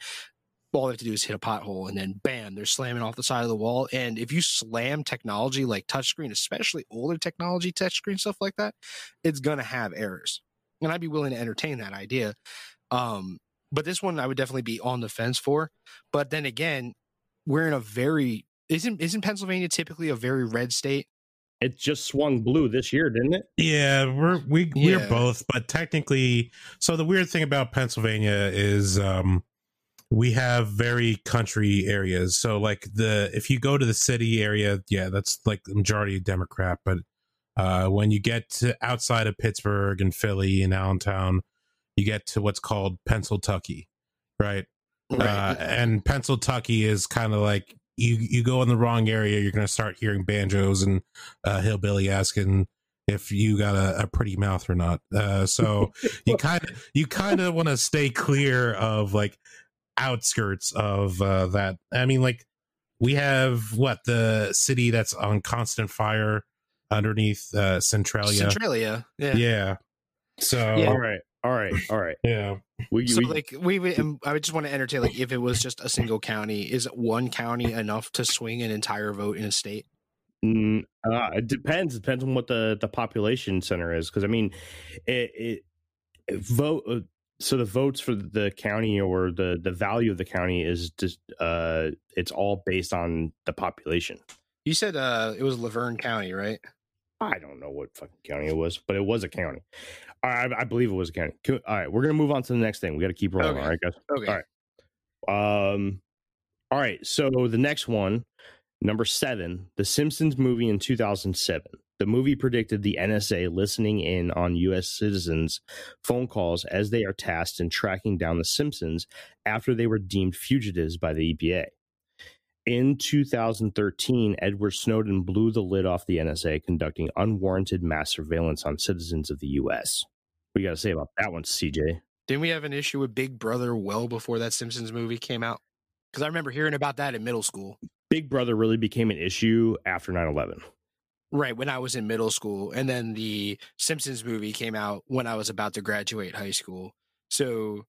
all they have to do is hit a pothole and then bam they're slamming off the side of the wall. And if you slam technology like touchscreen especially older technology touchscreen stuff like that it's going to have errors. And i'd be willing to entertain that idea. Um but this one i would definitely be on the fence for. But then again we're in a very isn't isn't pennsylvania typically a very red state? It just swung blue this year, didn't it? Yeah, we're we Yeah. we're both, but technically, so the weird thing about Pennsylvania is um we have very country areas. So like the if you go to the city area, yeah, that's like the majority Democrat, but uh when you get to outside of Pittsburgh and Philly and Allentown, you get to what's called Pennsyltucky, right? Uh, and Pennsyltucky is kind of like you you go in the wrong area, you're going to start hearing banjos and uh, hillbilly asking if you got a, a pretty mouth or not. Uh, so you kind of you kind of want to stay clear of like outskirts of uh, that. I mean, like we have what the city that's on constant fire underneath uh, Centralia. centralia yeah yeah. So Yeah. All right, all right, all right. yeah. We, so we, like we would i would just want to entertain like if it was just a single county is one county enough to swing an entire vote in a state Mm, uh, it depends. It depends on what the the population center is. Because I mean, it, it, it vote. So the votes for the county or the the value of the county is just uh, it's all based on the population. you said uh it was laverne county right I don't know what fucking county it was, but it was a county. I, I believe it was a county. Co- All right, we're gonna move on to the next thing. We got to keep rolling. Okay. All right, guys. okay All right. Um, all right. So the next one, number seven, The Simpsons movie in 2007. The movie predicted the NSA listening in on U.S. citizens' phone calls as they are tasked in tracking down the Simpsons after they were deemed fugitives by the EPA. In 2013, Edward Snowden blew the lid off the NSA, conducting unwarranted mass surveillance on citizens of the U.S. What do you got to say about that one, CJ? didn't we have an issue with big brother well before that simpsons movie came out because i remember hearing about that in middle school Big Brother really became an issue after 9 11. Right when i was in middle school and then the simpsons movie came out when i was about to graduate high school so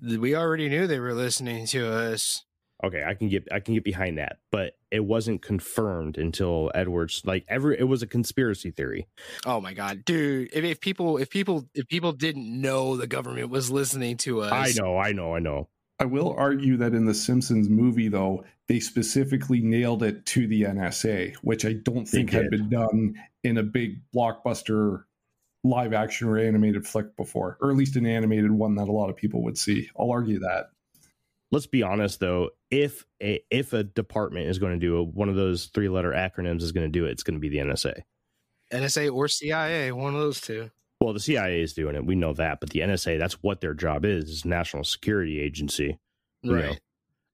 we already knew they were listening to us Okay, I can get I can get behind that, but it wasn't confirmed until Edwards. Like every, it was a conspiracy theory. Oh my god, dude! If, if people, if people, if people didn't know the government was listening to us, I know, I know, I know. I will argue that in the Simpsons movie, though, they specifically nailed it to the NSA, which I don't think had been done in a big blockbuster live action or animated flick before, or at least an animated one that a lot of people would see. I'll argue that. Let's be honest though. If a if a department is going to do a, one of those three letter acronyms is going to do it it's going to be the nsa nsa or cia one of those two well the cia is doing it. We know that but the nsa that's what their job is is national security agency right.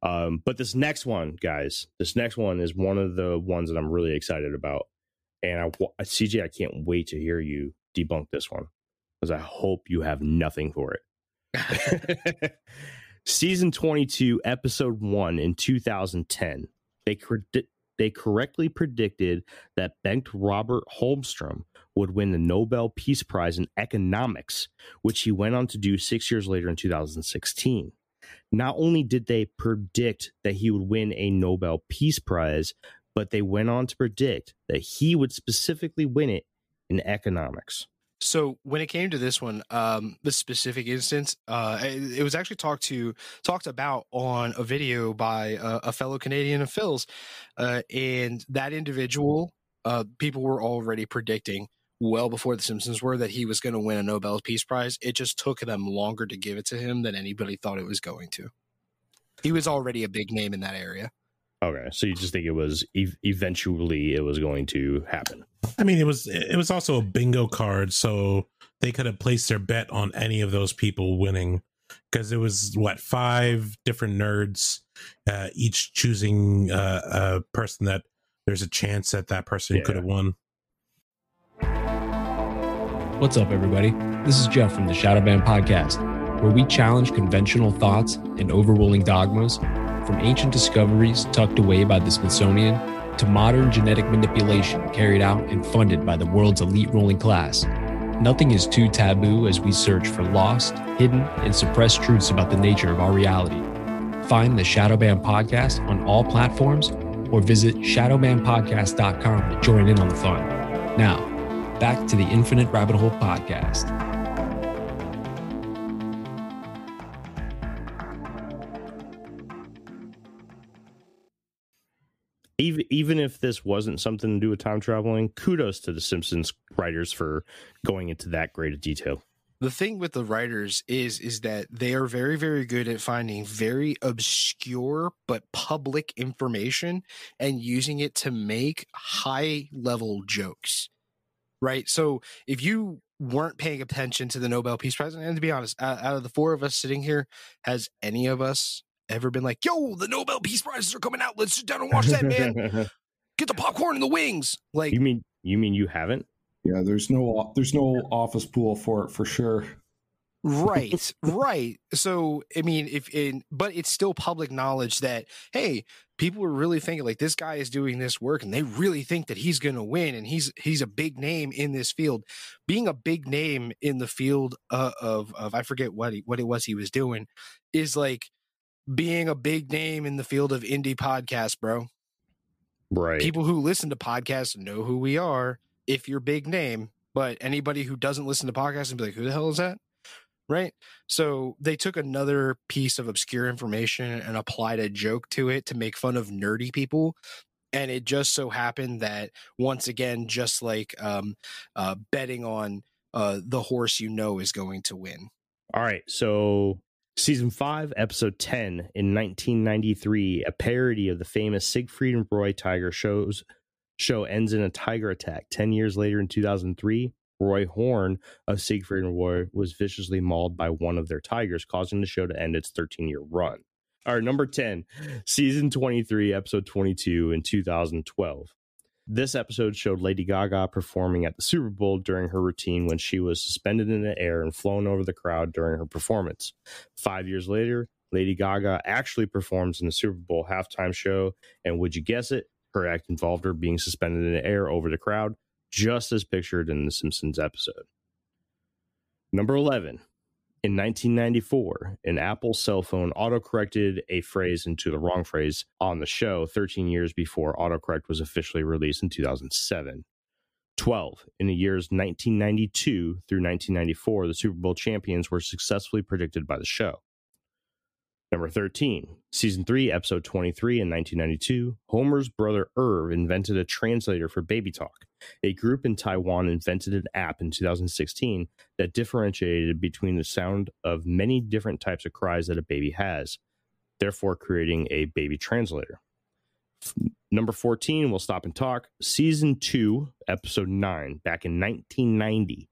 Um, but this next one guys this next one is one of the ones that i'm really excited about. And i cj i can't wait to hear you debunk this one because i hope you have nothing for it. Season 22, episode 1 in 2010. They they correctly predicted that Bengt Robert Holmstrom would win the Nobel Peace Prize in economics, which he went on to do 6 years later in 2016. Not only did they predict that he would win a Nobel Peace Prize, but they went on to predict that he would specifically win it in economics. So when it came to this one, um, this specific instance, uh, it, was actually talked to talked about on a video by a fellow Canadian of Phil's, uh, and that individual, uh, people were already predicting well before the Simpsons were that he was going to win a Nobel Peace Prize. It just took them longer to give it to him than anybody thought it was going to. He was already a big name in that area. Okay, so you just think it was e- eventually it was going to happen? I mean, it was it was also a bingo card, so they could have placed their bet on any of those people winning because it was what five different nerds, uh, each choosing uh, a person that there's a chance that that person yeah. could have won. What's up, everybody? This is Jeff from the Shadowban Podcast, where we challenge conventional thoughts and overruling dogmas from ancient discoveries tucked away by the Smithsonian to modern genetic manipulation carried out and funded by the world's elite ruling class. Nothing is too taboo as we search for lost, hidden, and suppressed truths about the nature of our reality. Find the Shadowban Podcast on all platforms or visit shadowbanpodcast.com to join in on the fun. Now, back to the Infinite Rabbit Hole Podcast. even even if this wasn't something to do with time traveling, kudos to the Simpsons writers for going into that great a detail. The thing with the writers is is that they are very very good at finding very obscure but public information and using it to make high level jokes. Right? So if you weren't paying attention to the Nobel Peace Prize and to be honest, out of the four of us sitting here, has any of us ever been like, yo, the Nobel Peace Prizes are coming out. Let's sit down and watch that, man. Get the popcorn and the wings. Like you mean you mean you haven't? Yeah, there's no there's no office pool for it for sure. Right, right. So I mean, if in but it's still public knowledge that hey, people are really thinking like this guy is doing this work and they really think that he's going to win and he's he's a big name in this field. Being a big name in the field uh, of of I forget what he, what it was he was doing is like being a big name in the field of indie podcast bro. Right. People who listen to podcasts know who we are if you're big name, but anybody who doesn't listen to podcasts and be like, who the hell is that? Right. So they took another piece of obscure information and applied a joke to it to make fun of nerdy people. And it just so happened that once again, just like um, uh, betting on uh, the horse you know is going to win. All right. So Season 5, Episode 10 in 1993, a parody of the famous Siegfried and Roy tiger shows show ends in a tiger attack. 10 years later in 2003, Roy Horn of Siegfried and Roy was viciously mauled by one of their tigers, causing the show to end its 13 year run. All right, number 10, season 23, episode 22 in 2012. This episode showed Lady Gaga performing at the Super Bowl during her routine when she was suspended in the air and flown over the crowd during her performance. Five years later, Lady Gaga actually performs in the Super Bowl halftime show, and would you guess it? Her act involved her being suspended in the air over the crowd, just as pictured in the Simpsons episode. Number 11. In 1994, an Apple cell phone autocorrected a phrase into the wrong phrase on the show 13 years before autocorrect was officially released in 2007. 12. In the years 1992 through 1994, the Super Bowl champions were successfully predicted by the show. Number 13, season 3, episode 23 in 1992, Homer's brother Herb invented a translator for baby talk. A group in Taiwan invented an app in 2016 that differentiated between the sound of many different types of cries that a baby has, therefore creating a baby translator. Number 14, we'll stop and talk. Season 2, episode 9, back in 1990.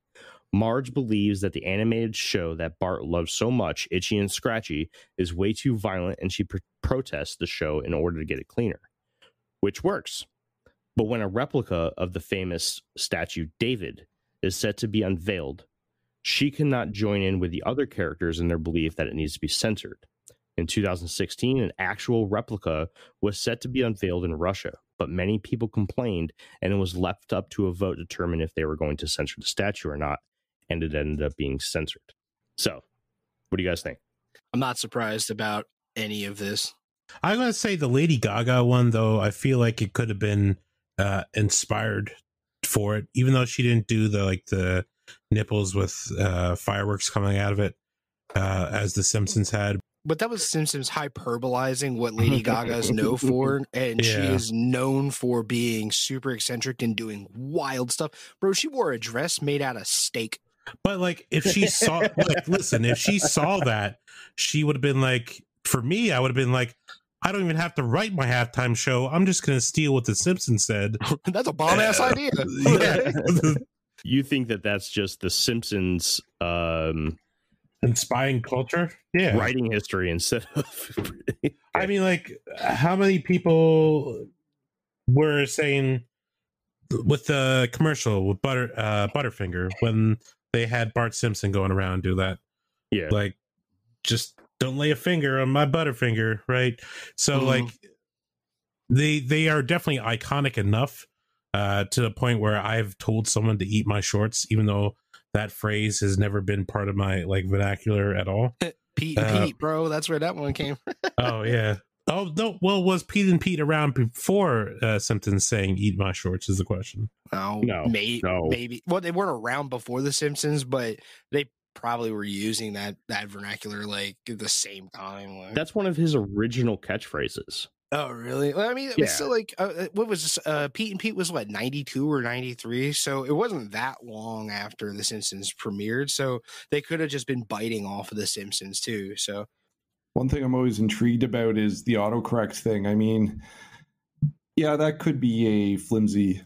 Marge believes that the animated show that Bart loves so much, Itchy and Scratchy, is way too violent and she pr- protests the show in order to get it cleaner, which works. But when a replica of the famous statue David is set to be unveiled, she cannot join in with the other characters in their belief that it needs to be censored. In 2016, an actual replica was set to be unveiled in Russia, but many people complained and it was left up to a vote to determine if they were going to censor the statue or not, and it ended up being censored. So, what do you guys think? I'm not surprised about any of this. I'm gonna say the Lady Gaga one though. I feel like it could have been uh, inspired for it, even though she didn't do the like the nipples with uh, fireworks coming out of it uh, as the Simpsons had. But that was Simpsons hyperbolizing what Lady Gaga is known for, and she is known for being super eccentric and doing wild stuff. Bro, she wore a dress made out of steak. But like, if she saw, like, listen, if she saw that, she would have been like, for me, I would have been like, I don't even have to write my halftime show. I'm just gonna steal what the Simpsons said. That's a bomb ass idea. yeah, You think that that's just the Simpsons um, inspiring culture. Yeah, writing history instead of. I mean, like, how many people were saying with the commercial with Butter uh, Butterfinger when they had Bart Simpson going around do that? yeah. Like, just don't lay a finger on my Butterfinger, right? So, Mhm. like, they they are definitely iconic enough uh, to the point where I've told someone to eat my shorts, even though that phrase has never been part of my like vernacular at all. Pete Uh, Pete, bro. That's where that one came oh yeah. Oh no. Well, was Pete and Pete around before uh, Simpsons saying "eat my shorts"? Is the question. No, No, may, no. maybe. Well, they weren't around before The Simpsons, but they probably were using that that vernacular like at the same time. Like, That's one of his original catchphrases. oh, really? Well, I mean, Yeah. it's still like uh, uh, what was this? Uh, Pete and Pete was what ninety two or ninety three, so it wasn't that long after The Simpsons premiered. So they could have just been biting off of The Simpsons too. So One thing I'm always intrigued about is the autocorrect thing. I mean, yeah, that could be a flimsy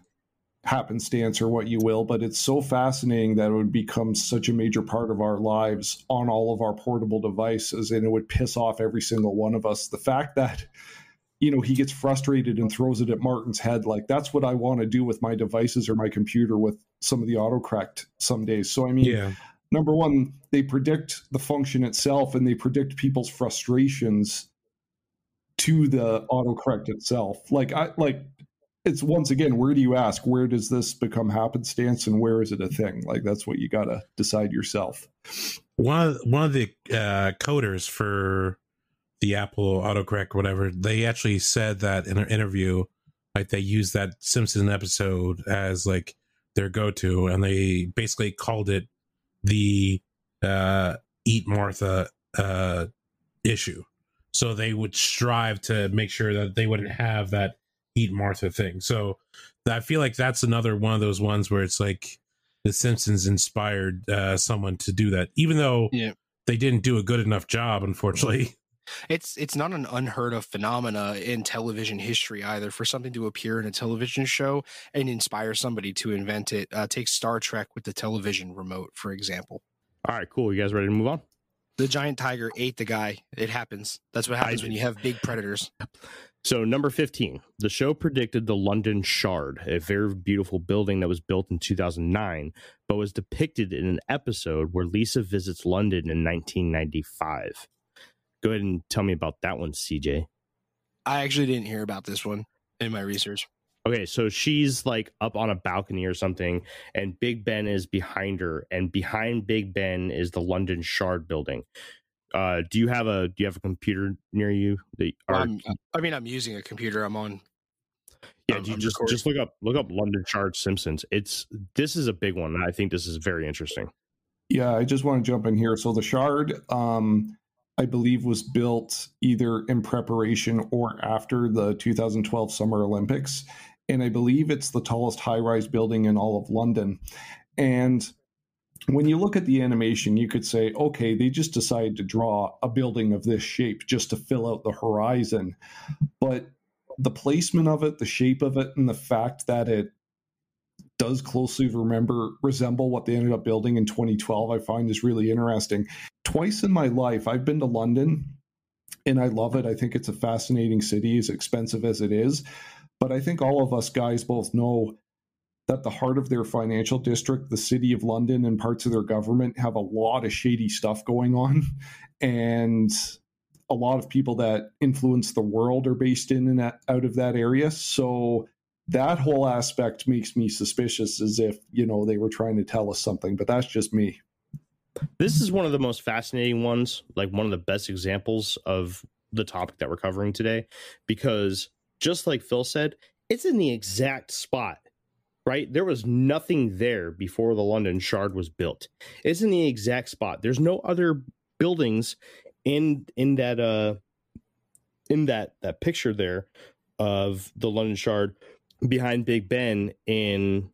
happenstance or what you will, but it's so fascinating that it would become such a major part of our lives on all of our portable devices and it would piss off every single one of us. The fact that you know he gets frustrated and throws it at Martin's head like that's what I want to do with my devices or my computer with some of the autocorrect some days. So I mean Yeah. Number one, they predict the function itself and they predict people's frustrations to the autocorrect itself. Like I like it's once again, where do you ask? Where does this become happenstance and where is it a thing? Like that's what you gotta decide yourself. One of one of the uh, coders for the Apple autocorrect, whatever, they actually said that in an interview, like they used that Simpson episode as like their go-to, and they basically called it the uh, "Eat Martha" uh, issue. So they would strive to make sure that they wouldn't have that "Eat Martha" thing. So I feel like that's another one of those ones where it's like the Simpsons inspired uh, someone to do that, even though Yeah. they didn't do a good enough job, unfortunately. It's it's not an unheard of phenomena in television history either for something to appear in a television show and inspire somebody to invent it. Uh, take Star Trek with the television remote, for example. All right, cool. You guys ready to move on? The giant tiger ate the guy. It happens. That's what happens when you have big predators. So, number 15, the show predicted the London Shard, a very beautiful building that was built in 2009, but was depicted in an episode where Lisa visits London in 1995. Go ahead and tell me about that one, CJ. I actually didn't hear about this one in my research. Okay, so she's like up on a balcony or something, and Big Ben is behind her, and behind Big Ben is the London Shard building. Uh, do you have a do you have a computer near you? That, or, I'm, I mean, I'm using a computer. I'm on. yeah, I'm- do you just recording. just look up look up London Shard Simpsons. It's this is a big one. and I think this is very interesting. Yeah, I just want to jump in here. So the shard, um, I believe, was built either in preparation or after the 2012 Summer Olympics, and I believe it's the tallest high-rise building in all of London. And when you look at the animation, you could say, okay, they just decided to draw a building of this shape just to fill out the horizon, but the placement of it, the shape of it, and the fact that it does closely remember resemble what they ended up building in 2012 i find is really interesting twice in my life i've been to london and i love it. I think it's a fascinating city as expensive as it is. But i think all of us guys both know that the heart of their financial district the city of london and parts of their government have a lot of shady stuff going on. And a lot of people that influence the world are based in and out of that area. So that whole aspect makes me suspicious as if you know they were trying to tell us something but that's just me This is one of the most fascinating ones, like one of the best examples of the topic that we're covering today, because just like Phil said, it's in the exact spot, right? There was nothing there before the London Shard was built. It's in the exact spot. There's no other buildings in in that uh in that that picture there of the London Shard behind Big Ben in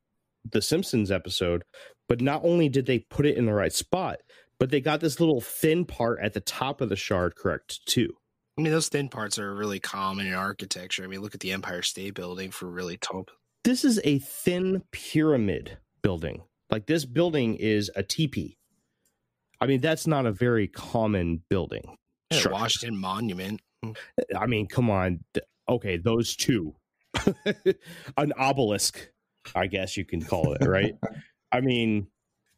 the Simpsons episode. But not only did they put it in the right spot, but they got this little thin part at the top of the shard correct too. I mean, those thin parts are really common in architecture. I mean, look at the Empire State Building for really tall. This is a thin pyramid building. Like this building is a teepee. I mean, that's not a very common building. Yeah. Washington Monument. Hmm. I mean, come on. Okay, those two. An obelisk, I guess you can call it, right? I mean,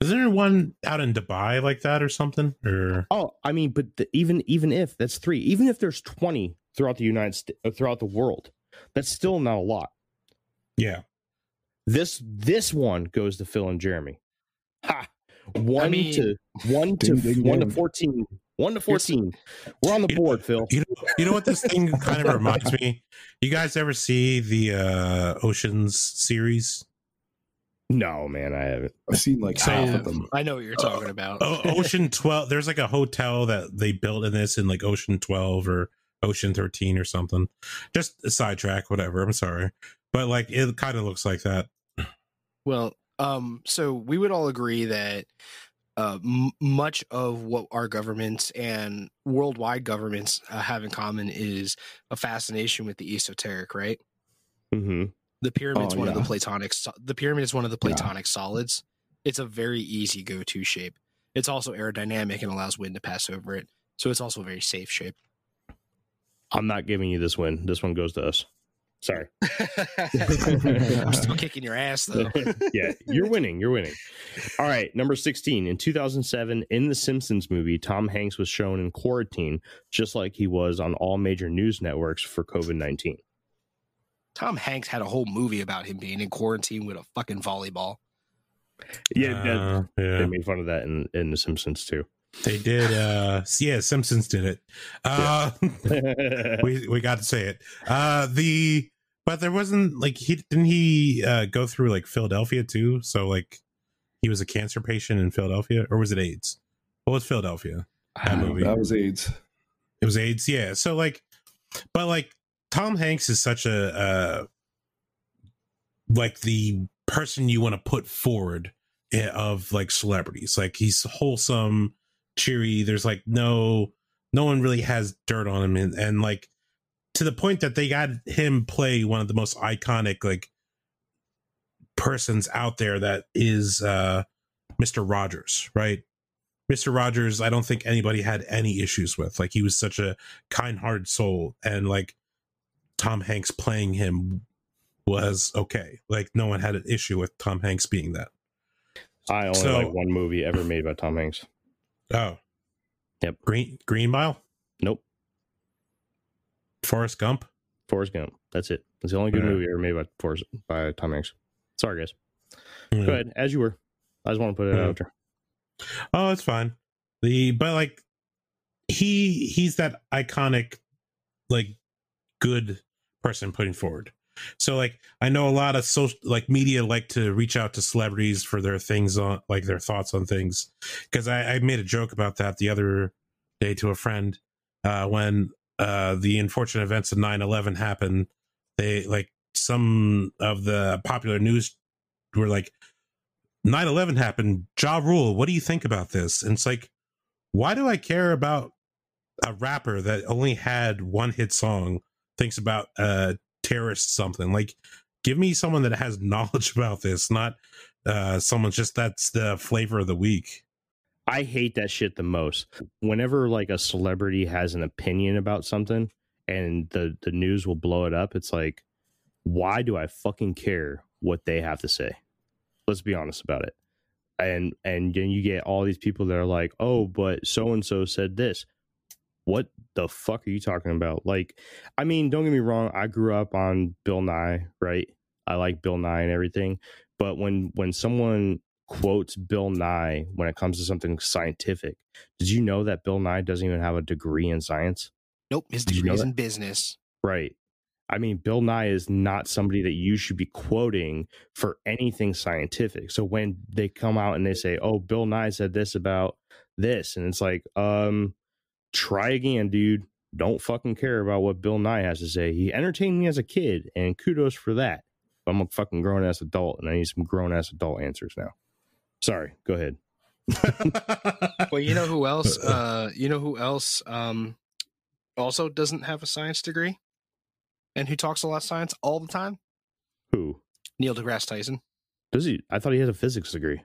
Isn't there one out in Dubai like that or something? Or Oh, I mean, but the, even even if that's three, even if there's twenty throughout the United States, throughout the world, that's still not a lot. yeah, This this one goes to Phil and Jeremy. Ha! One mean- to one to Ding, ding, one to fourteen. One to fourteen. We're on the board, Phil. you know, you know what this thing kind of reminds me. You guys ever see the uh Oceans series? No, man, I haven't. i've seen like So- half of them I know what you're talking about. O- Ocean Twelve. There's like a hotel that they built in this in like Ocean Twelve or Ocean Thirteen or something. Just a sidetrack, whatever. I'm sorry, but like it kind of looks like that. Well, um, so we would all agree that uh, m- much of what our governments and worldwide governments uh, have in common is a fascination with the esoteric, right? hmm The pyramid's Oh, one of the platonic. so- The pyramid is one of the Yeah. platonic solids. It's a very easy go-to shape. It's also aerodynamic and allows wind to pass over it, so it's also a very safe shape. I'm not giving you this win. This one goes to us. Sorry. I'm still kicking your ass though. yeah, you're winning. You're winning. All right, number 16. In 2007, in the Simpsons movie, Tom Hanks was shown in quarantine, just like he was on all major news networks for COVID 19. Tom Hanks had a whole movie about him being in quarantine with a fucking volleyball. Yeah, that- Uh, they made fun of that in, in The Simpsons too. They did. Uh, yeah, Simpsons did it. Uh, we we got to say it. Uh, the but there wasn't like he didn't he uh, go through like Philadelphia too. So like he was a cancer patient in Philadelphia, or was it AIDS? What was Philadelphia? That movie. that was aids It was AIDS. Yeah. So like, but like Tom Hanks is such a uh, like the person you want to put forward eh, of like celebrities. Like he's wholesome, cheery. There's like no no one really has dirt on him, and, and like to the point that they got him play one of the most iconic like persons out there that is uh Mr. Rogers, right? Mr. Rogers, I don't think anybody had any issues with. Like he was such a kind-hearted soul, and like Tom Hanks playing him was okay. Like no one had an issue with Tom Hanks being that. I only So- like one movie ever made by Tom Hanks. Oh, Yep. Green Green Mile, Nope. Forrest Gump. Forrest Gump. That's it. That's the only good Yeah. movie ever made by Forrest, by Tom Hanks. Sorry, guys. Yeah. Go ahead, as you were. I just want to put it Yeah. out there. Oh, it's fine. The but like he he's that iconic like good person putting forward. So like I know a lot of social like media like to reach out to celebrities for their things on like their thoughts on things. Because I, I made a joke about that the other day to a friend uh when uh the unfortunate events of 9-11 happened. They like some of the popular news were like 9-11 happened ja rule what do you think about this and it's like why do i care about a rapper that only had one hit song thinks about a terrorist something like give me someone that has knowledge about this not uh someone just that's the flavor of the week I hate that shit the most. Whenever like a celebrity has an opinion about something and the the news will blow it up, it's like, why do I fucking care what they have to say? Let's be honest about it. And and then you get all these people that are like, oh, but so and so said this. What the fuck are you talking about? Like, I mean, don't get me wrong. I grew up on Bill Nye, right? I like Bill Nye and everything. But when when someone quotes Bill Nye when it comes to something scientific. Did you know that Bill Nye doesn't even have a degree in science? Nope, his Did you know is that? in business. Right. I mean, Bill Nye is not somebody that you should be quoting for anything scientific. So when they come out and they say, "Oh, Bill Nye said this about this," and it's like, um, try again, dude. Don't fucking care about what Bill Nye has to say. He entertained me as a kid, and kudos for that. But I'm a fucking grown ass adult, and I need some grown ass adult answers now. Sorry, go ahead. Well, you know who else? Uh, you know who else? Um, also doesn't have a science degree, and who talks a lot of science all the time? Who Neil deGrasse Tyson. does he? I thought he had a physics degree.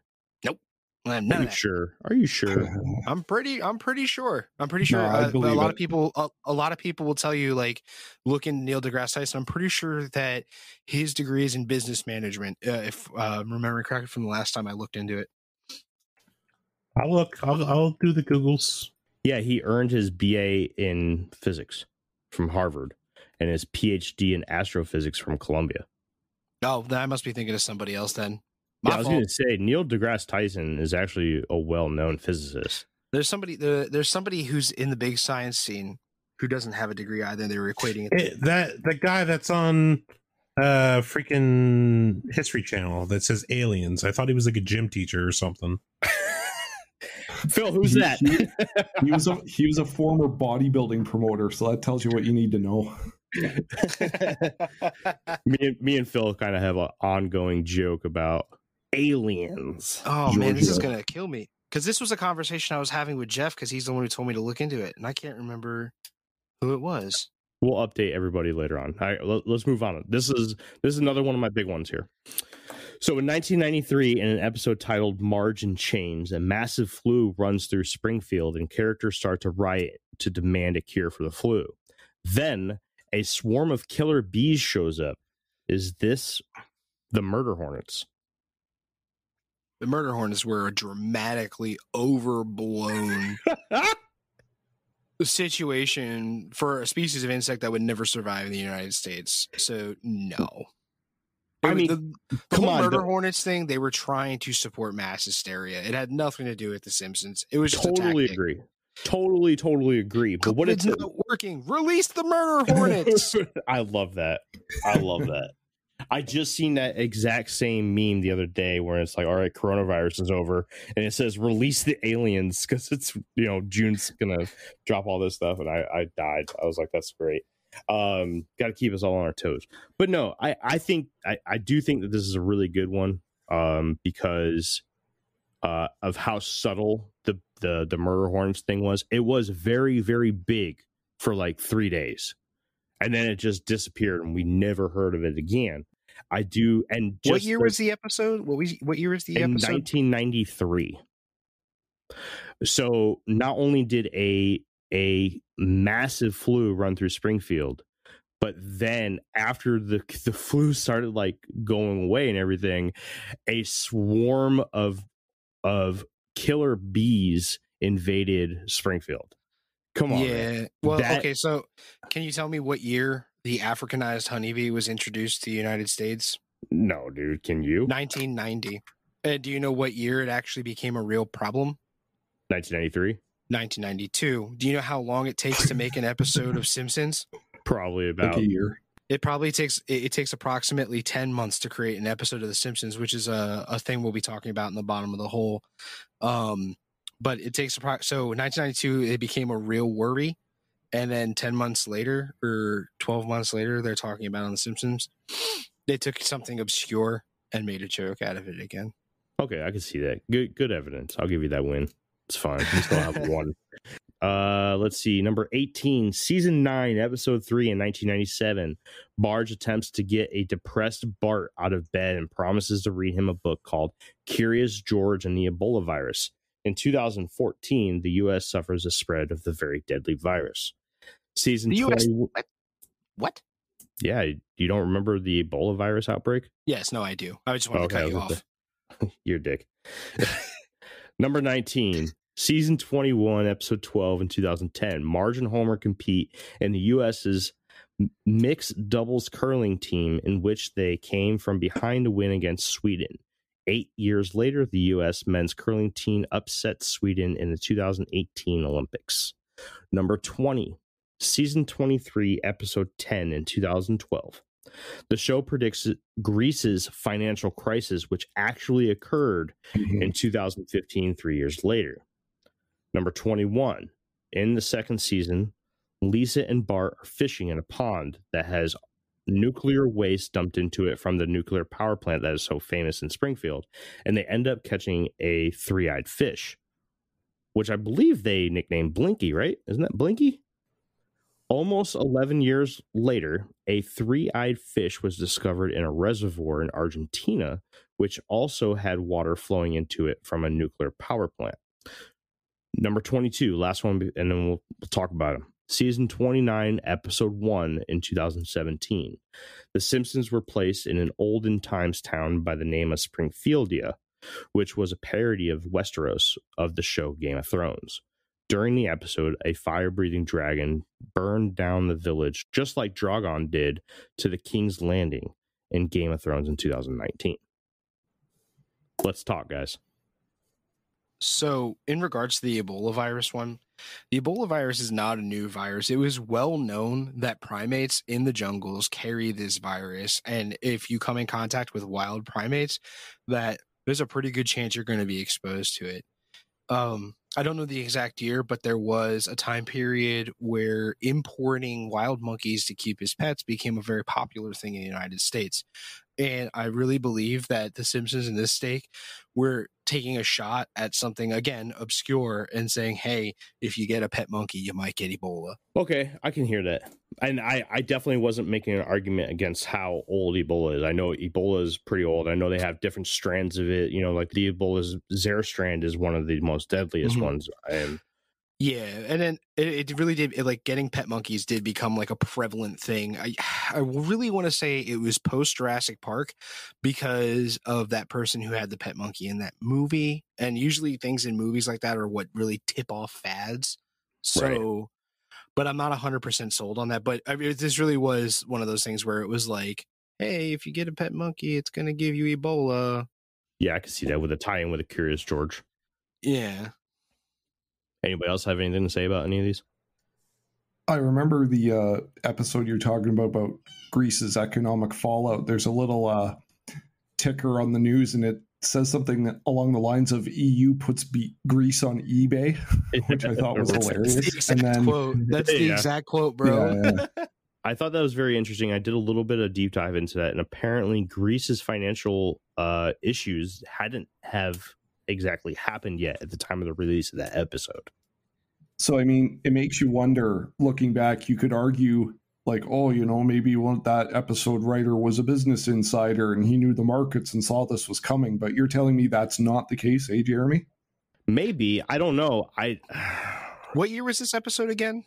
None Are you sure? Are you sure? I'm pretty. I'm pretty sure. I'm pretty sure. No, I uh, but a lot it. of people. A, a lot of people will tell you like, look in Neil deGrasse Tyson. I'm pretty sure that his degree is in business management. Uh, if uh, I'm remembering correctly from the last time I looked into it. i'll look i'll, I'll do the googles Yeah, he earned his BA in physics from Harvard and his PhD in astrophysics from Columbia. Oh, then I must be thinking of somebody else. Then Yeah, I was going to say Neil deGrasse Tyson is actually a well-known physicist. There's somebody. There, there's somebody who's in the big science scene who doesn't have a degree either. They were equating it. it, that the guy that's on uh freaking history channel that says aliens i thought he was like a gym teacher or something Phil, who's He- that? he- He was a he was a former bodybuilding promoter, so that tells you what you need to know. me, and, me and Phil kind of have an ongoing joke about aliens. Oh man, this is gonna kill me. Because this was a conversation I was having with Jeff because he's the one who told me to look into it, and I can't remember who it was. We'll update everybody later on. All right, let, us move on. This is this is another one of my big ones here. So in 1993, in an episode titled "Marge in Chains," a massive flu runs through Springfield, and characters start to riot to demand a cure for the flu. Then a swarm of killer bees shows up. Is this the murder hornets? The murder hornets were a dramatically overblown situation for a species of insect that would never survive in the United States. So no. I mean, the, the come whole on, murder but- hornets thing. They were trying to support mass hysteria. It had nothing to do with The Simpsons. It was just totally agree. Totally, totally agree. But what it's not working. Release the murder hornets. I love that. I love that. I just seen that exact same meme the other day where it's like, all right, coronavirus is over, and it says release the aliens because it's you know June's gonna drop all this stuff, and I I died. I was like, that's great. Um, got to keep us all on our toes. But no, I I think I I do think that this is a really good one. Um, because uh of how subtle the the the murder horns thing was. It was very very big for like three days and then it just disappeared and we never heard of it again i do and just what year like was the episode? What was what year was the in episode? 1993 so not only did a a massive flu run through springfield but then after the the flu started like going away and everything a swarm of of killer bees invaded springfield come on man. yeah. Well, That- okay. So, can you tell me what year the Africanized honeybee was introduced to the United States? No, dude. Can you? 1990. And do you know what year it actually became a real problem? 1993. 1992. Do you know how long it takes to make an episode of Simpsons? Probably Like about. a year. It probably takes it, it takes approximately 10 months to create an episode of The Simpsons, which is a, a thing we'll be talking about in the bottom of the hole. Um, but it takes appro- so 1992 it became a real worry, and then 10 months later or 12 months later they're talking about on The Simpsons. They took something obscure and made a joke out of it again. Okay, I can see that. Good, good evidence. I'll give you that win. It's fine. We still have one. Uh, let's see. Number 18, season 9, episode 3 in 1997. Marge attempts to get a depressed Bart out of bed and promises to read him a book called Curious George and the Ebola Virus. In 2014, the U.S. suffers a spread of the very deadly virus. Season The US 20. What? Yeah, you don't remember the Ebola virus outbreak? Yes, no, I do. I just wanted to cut you off. off. Your dick. Number 19, season 21, episode 12 in 2010. Marge and Homer compete in the U.S.'s mixed doubles curling team, in which they came from behind to win against Sweden. Eight years later, the U.S. men's curling team upset Sweden in the 2018 Olympics. Number 20, season 23, episode 10 in 2012. The show predicts Greece's financial crisis, which actually occurred mm-hmm. in 2015, three years later. Number 21. In the second season, Lisa and Bart are fishing in a pond that has nuclear waste dumped into it from the nuclear power plant that is so famous in Springfield. And they end up catching a three eyed fish, which I believe they nicknamed Blinky, right? Isn't that Blinky? Almost 11 years later, a three eyed fish was discovered in a reservoir in Argentina, which also had water flowing into it from a nuclear power plant. Number 22, last one, and then we'll, we'll talk about them. Season 29, episode 1 in 2017. The Simpsons were placed in an olden times town by the name of Springfieldia, which was a parody of Westeros of the show Game of Thrones. During the episode, a fire breathing dragon burned down the village, just like Drogon did to the King's Landing in Game of Thrones in 2019. Let's talk, guys. So, in regards to the Ebola virus one, the Ebola virus is not a new virus. It was well known that primates in the jungles carry this virus. And if you come in contact with wild primates, that there's a pretty good chance you're going to be exposed to it. Um, I don't know the exact year, but there was a time period where importing wild monkeys to keep as pets became a very popular thing in the United States. And I really believe that The Simpsons in this stake we're taking a shot at something again obscure and saying, "Hey, if you get a pet monkey, you might get Ebola." Okay, I can hear that. And I, I definitely wasn't making an argument against how old Ebola is. I know Ebola is pretty old. I know they have different strands of it. You know, like the Ebola's Zaire strand is one of the most deadliest Mhm. ones. And Yeah, and then it, it really did. It, like getting pet monkeys did become like a prevalent thing. I I really want to say it was post Jurassic Park because of that person who had the pet monkey in that movie. And usually things in movies like that are what really tip off fads. So, but I'm not hundred percent sold on that. But I mean, this really was one of those things where it was like, hey, if you get a pet monkey, it's gonna give you Ebola. yeah, I can see that with a tie in with a Curious George. Yeah. Anybody else have anything to say about any of these? I remember the uh, episode you're talking about about Greece's economic fallout. There's a little uh, ticker on the news, and it says something along the lines of "EU puts be- Greece on eBay," which I thought was hilarious. that's the exact and then, quote. That's the Yeah. exact quote, bro. Yeah, yeah. I thought that was very interesting. I did a little bit of deep dive into that, and apparently Greece's financial uh, issues hadn't have exactly happened yet at the time of the release of that episode. So I mean, it makes you wonder. Looking back, you could argue like, oh, you know, maybe one that episode writer was a business insider and he knew the markets and saw this was coming. But you're telling me that's not the case, eh, Jeremy? Maybe I don't know. I What year was this episode again?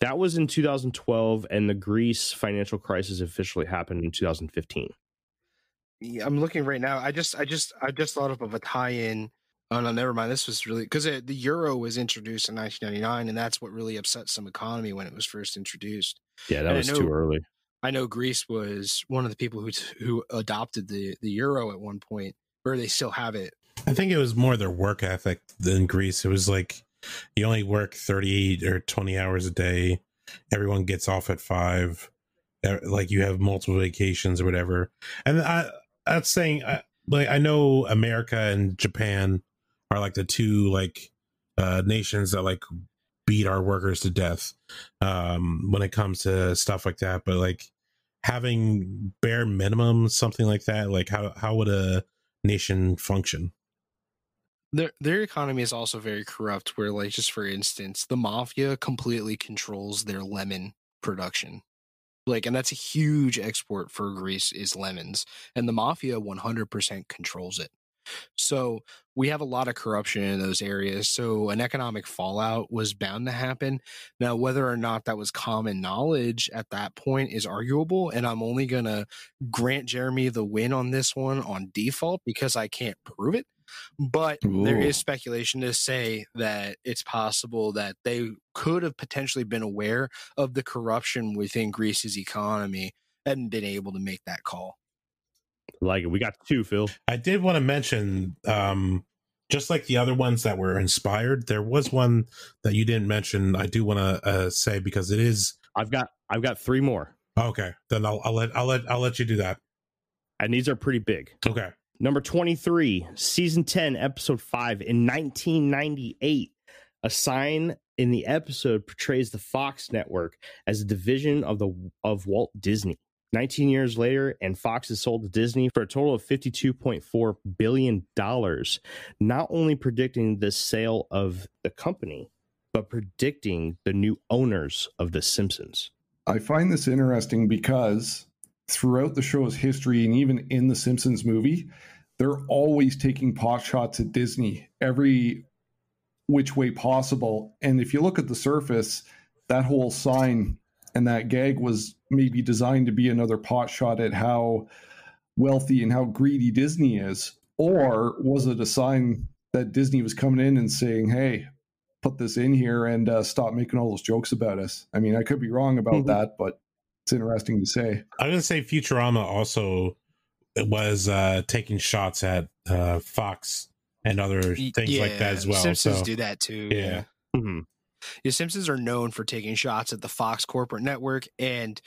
that was in 2012, and the Greece financial crisis officially happened in 2015. Yeah, I'm looking right now. I just, I just, I just thought of a tie-in. Oh no, never mind. This was really because the euro was introduced in 1999, and that's what really upset some economy when it was first introduced. Yeah, that And was know- too early. I know Greece was one of the people who who adopted the the euro at one point, or they still have it. I think it was more their work ethic than Greece. It was like you only work 38 or 20 hours a day. Everyone gets off at five. Uh, Like you have multiple vacations or whatever. And I, that's saying, I, like, I know America and Japan are like the two like uh, nations that like beat our workers to death um, when it comes to stuff like that. But like having bare minimum, something like that, like how how would a nation function? Their their economy is also very corrupt. Where, like, just for instance, the mafia completely controls their lemon production. Like, and that's a huge export for Greece is lemons, and the mafia one hundred percent controls it. So we have a lot of corruption in those areas. So an economic fallout was bound to happen. Now, whether or not that was common knowledge at that point is arguable, and I'm only gonna grant Jeremy the win on this one on default because I can't prove it. But there Ooh. is speculation to say that it's possible that they could have potentially been aware of the corruption within Greece's economy and been able to make that call. Like it. We got two, Phil. I did want to mention, um, just like the other ones that were inspired, there was one that you didn't mention. I do want to uh, say because it is I've got I've got three more, okay. Then I'll, I'll let I'll let I'll let you do that. and these are pretty big. Okay. Number 23, season 10, episode 5 in 1998. A sign in the episode portrays the Fox network as a division of the of Walt Disney. 19 years later and Fox is sold to Disney for a total of 52.4 billion dollars, not only predicting the sale of the company, but predicting the new owners of the Simpsons. I find this interesting because throughout the show's history and even in the Simpsons movie, they're always taking pot shots at Disney every which way possible. And if you look at the surface, that whole sign and that gag was maybe designed to be another pot shot at how wealthy and how greedy Disney is. Or was it a sign that Disney was coming in and saying, hey, put this in here and uh, stop making all those jokes about us. I mean, I could be wrong about Mhm. that, but it's interesting to say. I was gonna say Futurama also was uh, taking shots at uh, Fox and other Y- things like that as well. Simpsons so do that too. yeah. Mhm. The Simpsons are known for taking shots at the Fox corporate network, and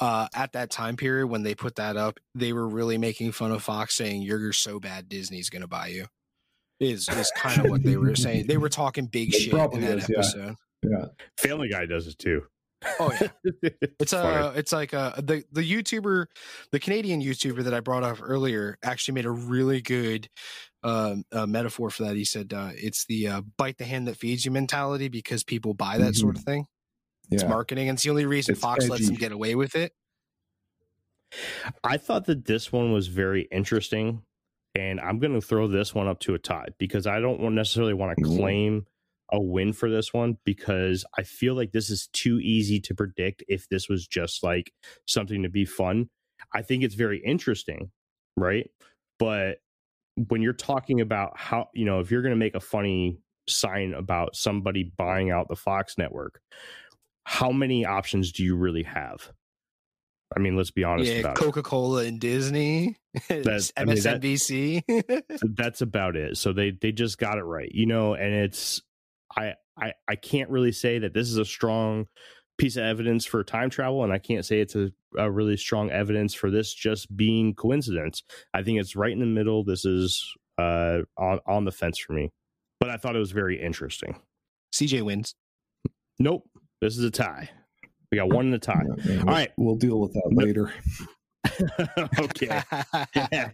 uh, at that time period when they put that up, they were really making fun of Fox, saying "You're so bad, Disney's going to buy you." Is is kind of what they were saying. They were talking big It shit in probably that is, yeah. episode. Yeah. Family Guy does it too. Oh yeah, it's funny. uh it's like uh the the YouTuber, the Canadian YouTuber that I brought up earlier actually made a really good um uh, metaphor for that. He said uh, it's the uh, bite the hand that feeds you mentality because people buy that sort of thing. It's Yeah. marketing, and it's the only reason It's Fox lets them get away with it. I thought that this one was very interesting, and I'm going to throw this one up to a tie because I don't necessarily want to Ooh. claim a win for this one because I feel like this is too easy to predict if this was just like something to be fun. I think it's very interesting, right? But when you're talking about how, you know, if you're going to make a funny sign about somebody buying out the Fox network, how many options do you really have? I mean, let's be honest Yeah, about. Coca Cola and Disney, That's- I mean, that- MSNBC. that's about it. So they they just got it right, you know. And it's I I I can't really say that this is a strong piece of evidence for time travel, and I can't say it's a, a really strong evidence for this just being coincidence. I think it's right in the middle. This is uh on on the fence for me, but I thought it was very interesting. CJ wins. Nope, this is a tie. We got one in a tie. Yeah, yeah, All right. We'll deal with that later. okay.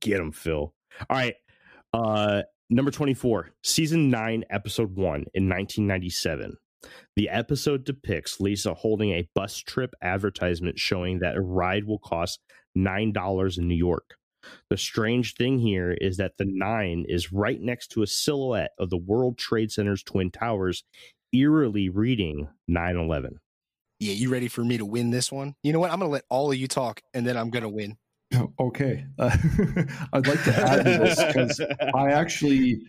Get him, Phil. All right. Uh number 24, season 9, episode 1 in 1997. The episode depicts Lisa holding a bus trip advertisement showing that a ride will cost $9 in New York. The strange thing here is that the 9 is right next to a silhouette of the World Trade Center's twin towers, eerily reading 9/11. yeah, you ready for me to win this one? You know what? I'm gonna let all of you talk, and then I'm gonna win. Okay. Uh, I'd like to add to this because I actually,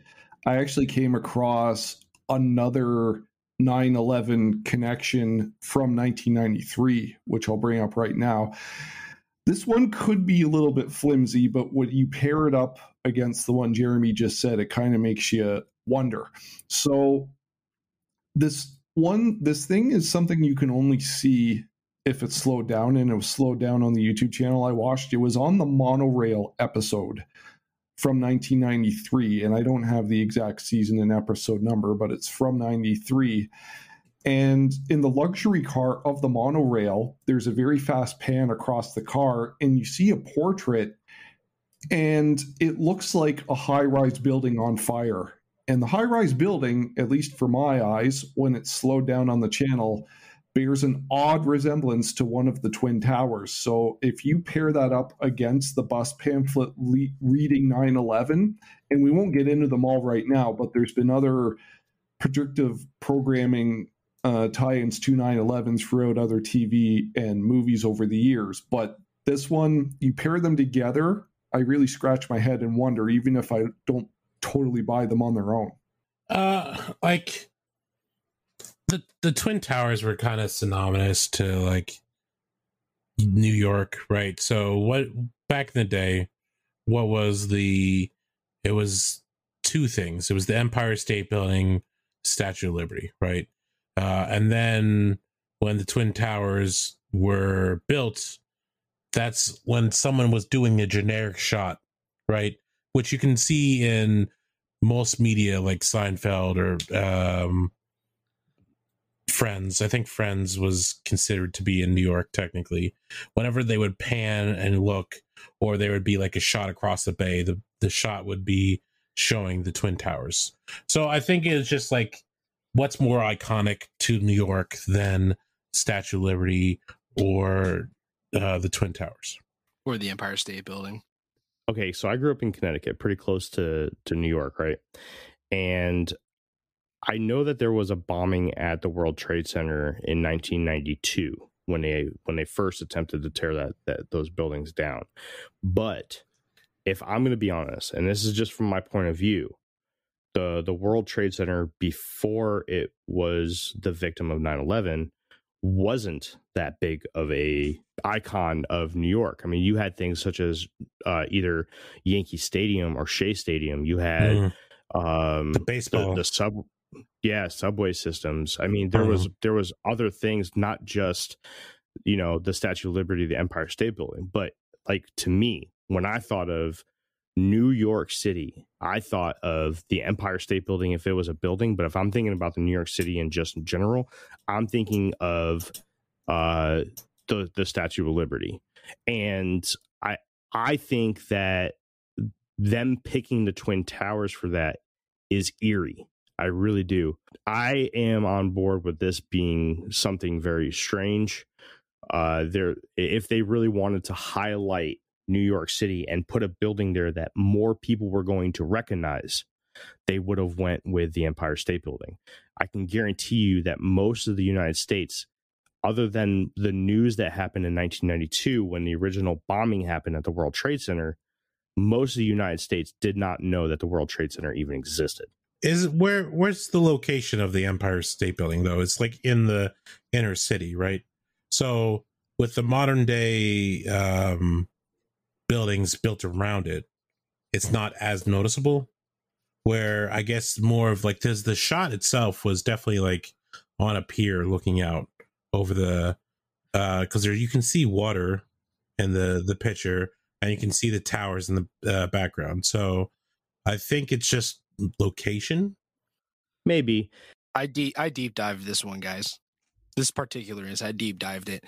I actually came across another 9 11 connection from 1993, which I'll bring up right now. This one could be a little bit flimsy, but when you pair it up against the one Jeremy just said, it kind of makes you wonder. So, this one, this thing is something you can only see if it's slowed down, and it was slowed down on the YouTube channel I watched. It was on the monorail episode from 1993, and I don't have the exact season and episode number, but it's from 93. And in the luxury car of the monorail, there's a very fast pan across the car, and you see a portrait, and it looks like a high rise building on fire. And the high rise building, at least for my eyes, when it's slowed down on the channel, bears an odd resemblance to one of the twin towers. So if you pair that up against the bus pamphlet le- reading 9/11, and we won't get into them all right now, but there's been other predictive programming uh, tie-ins to 9/11s throughout other TV and movies over the years. But this one, you pair them together, I really scratch my head and wonder, even if I don't totally buy them on their own. Uh, like the the twin towers were kind of synonymous to like New York, right? So what back in the day, what was the it was two things. It was the Empire State Building, Statue of Liberty, right? Uh, and then when the twin towers were built, that's when someone was doing a generic shot, right? Which you can see in most media like Seinfeld or um, Friends. I think Friends was considered to be in New York technically. Whenever they would pan and look, or there would be like a shot across the bay, the, the shot would be showing the Twin Towers. So I think it's just like what's more iconic to New York than Statue of Liberty or uh, the Twin Towers or the Empire State Building. Okay, so I grew up in Connecticut, pretty close to to New York, right? And I know that there was a bombing at the World Trade Center in 1992 when they when they first attempted to tear that, that those buildings down. But if I'm going to be honest, and this is just from my point of view, the the World Trade Center before it was the victim of 9/11 wasn't that big of a icon of New York. I mean, you had things such as uh, either Yankee Stadium or Shea Stadium. You had mm. um, the baseball, the, the sub yeah subway systems. I mean there mm-hmm. was there was other things not just you know the statue of liberty the empire state building but like to me when i thought of new york city i thought of the empire state building if it was a building but if i'm thinking about the new york city and just in general i'm thinking of uh the the statue of liberty. And i i think that them picking the twin towers for that is eerie I really do. I am on board with this being something very strange. Uh, there, if they really wanted to highlight New York City and put a building there that more people were going to recognize, they would have went with the Empire State Building. I can guarantee you that most of the United States, other than the news that happened in 1992 when the original bombing happened at the World Trade Center, most of the United States did not know that the World Trade Center even existed. Is where where's the location of the Empire State Building though? It's like in the inner city, right? So with the modern day um, buildings built around it, it's not as noticeable. Where I guess more of like this, the shot itself was definitely like on a pier looking out over the because uh, there you can see water in the the picture and you can see the towers in the uh, background. So I think it's just location? Maybe. I deep I deep dived this one, guys. This particular is I deep dived it.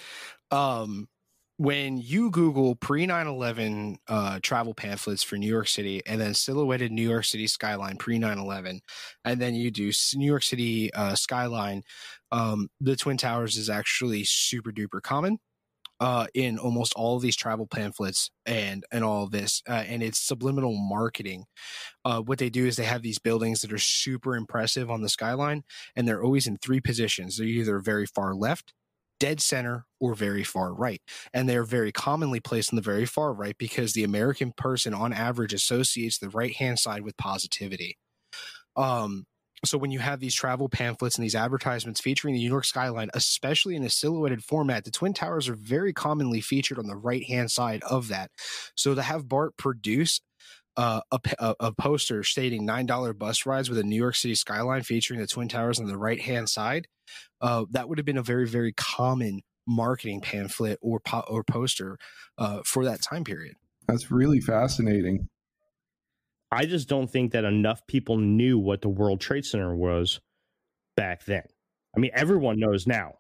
Um when you Google pre 9 11 uh, travel pamphlets for New York City and then silhouetted New York City skyline pre 9 11, and then you do New York City uh, skyline, um, the Twin Towers is actually super duper common uh, in almost all of these travel pamphlets and and all of this, uh, and it's subliminal marketing. Uh, what they do is they have these buildings that are super impressive on the skyline, and they're always in three positions. They're either very far left, dead center, or very far right, and they're very commonly placed on the very far right because the American person, on average, associates the right hand side with positivity. Um, so when you have these travel pamphlets and these advertisements featuring the New York skyline, especially in a silhouetted format, the Twin Towers are very commonly featured on the right hand side of that. So to have Bart produce uh, a, a, poster stating $9 bus rides with a New York City skyline featuring the Twin Towers on the right hand side, uh, that would have been a very, very common marketing pamphlet or, po- or poster uh, for that time period. That's really fascinating. I just don't think that enough people knew what the World Trade Center was back then. I mean, everyone knows now.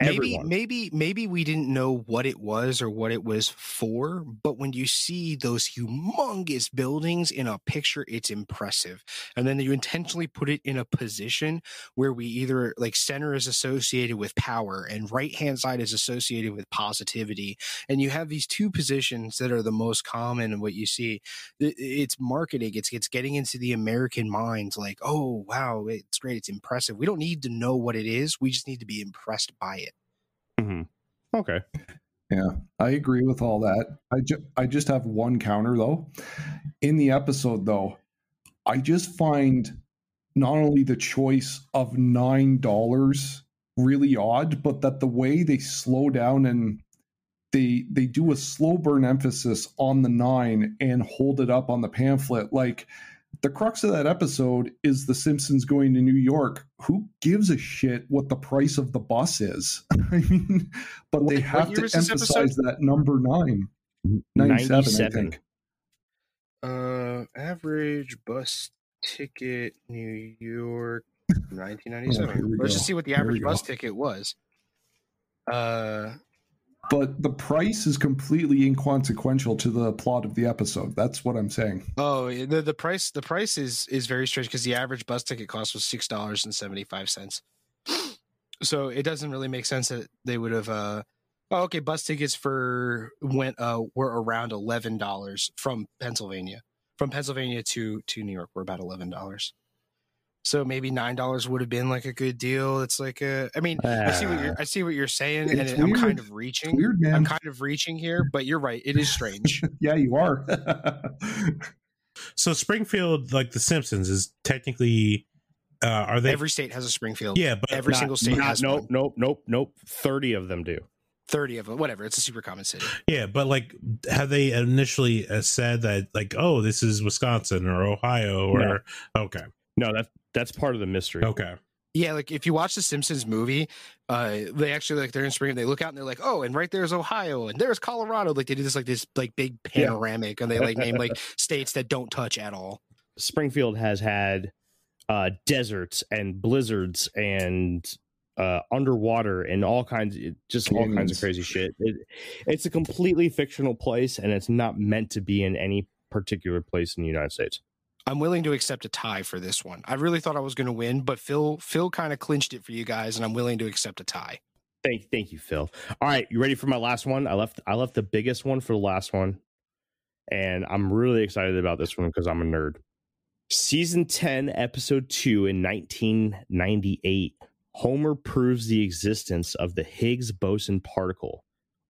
Maybe, Everyone. maybe, maybe we didn't know what it was or what it was for, but when you see those humongous buildings in a picture, it's impressive. And then you intentionally put it in a position where we either like center is associated with power and right hand side is associated with positivity. And you have these two positions that are the most common what you see. It's marketing. It's it's getting into the American minds like, oh wow, it's great, it's impressive. We don't need to know what it is. We just need to be impressed by it. Mm-hmm. Okay. Yeah, I agree with all that. I just I just have one counter though. In the episode though, I just find not only the choice of nine dollars really odd, but that the way they slow down and they they do a slow burn emphasis on the nine and hold it up on the pamphlet like the crux of that episode is the Simpsons going to New York. Who gives a shit what the price of the bus is? I mean, but what, they have to emphasize that number nine. 97, 97. I think. Uh, average bus ticket, New York, 1997. Oh, Let's go. just see what the average bus ticket was. Uh, but the price is completely inconsequential to the plot of the episode. That's what I'm saying. Oh, the the price the price is is very strange because the average bus ticket cost was six dollars and seventy five cents. So it doesn't really make sense that they would have. Uh, oh, okay, bus tickets for went uh were around eleven dollars from Pennsylvania, from Pennsylvania to to New York were about eleven dollars. So maybe nine dollars would have been like a good deal. It's like a, I mean, uh, I see what you're, I see what you're saying, and weird. I'm kind of reaching. It's weird, man. I'm kind of reaching here, but you're right. It is strange. yeah, you are. so Springfield, like The Simpsons, is technically. Uh, are they every state has a Springfield? Yeah, but every not, single state not, has. Nope, one. nope, nope, nope. Thirty of them do. 30 of them whatever it's a super common city yeah but like have they initially uh, said that like oh this is wisconsin or ohio or no. okay no that that's part of the mystery. Okay. Yeah, like if you watch the Simpsons movie, uh, they actually like they're in spring and they look out and they're like, oh, and right there's Ohio and there's Colorado. Like they do this like this like big panoramic yeah. and they like name like states that don't touch at all. Springfield has had uh, deserts and blizzards and uh, underwater and all kinds of just all kinds of crazy shit. It, it's a completely fictional place and it's not meant to be in any particular place in the United States. I'm willing to accept a tie for this one. I really thought I was going to win, but Phil Phil kind of clinched it for you guys, and I'm willing to accept a tie. Thank thank you, Phil. All right, you ready for my last one? I left I left the biggest one for the last one, and I'm really excited about this one because I'm a nerd. Season 10, episode 2 in 1998. Homer proves the existence of the Higgs boson particle,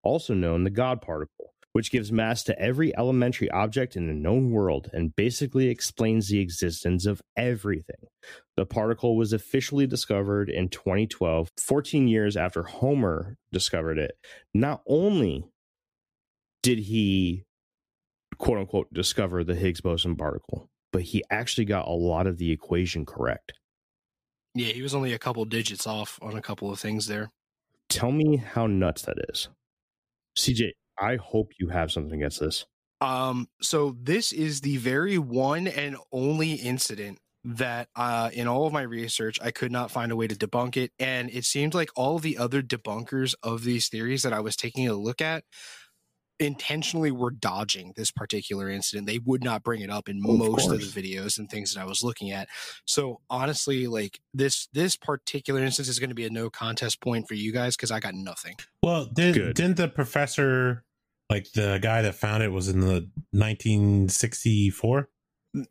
also known the God particle which gives mass to every elementary object in the known world and basically explains the existence of everything. The particle was officially discovered in 2012, 14 years after Homer discovered it. Not only did he, quote unquote, discover the Higgs boson particle, but he actually got a lot of the equation correct. Yeah, he was only a couple digits off on a couple of things there. Tell me how nuts that is. CJ, I hope you have something against this. Um, so this is the very one and only incident that uh, in all of my research I could not find a way to debunk it, and it seemed like all the other debunkers of these theories that I was taking a look at intentionally were dodging this particular incident. They would not bring it up in oh, most of, of, the videos and things that I was looking at. So honestly, like this this particular instance is going to be a no contest point for you guys because I got nothing. Well, did, didn't the professor, like the guy that found it, was in the 1964?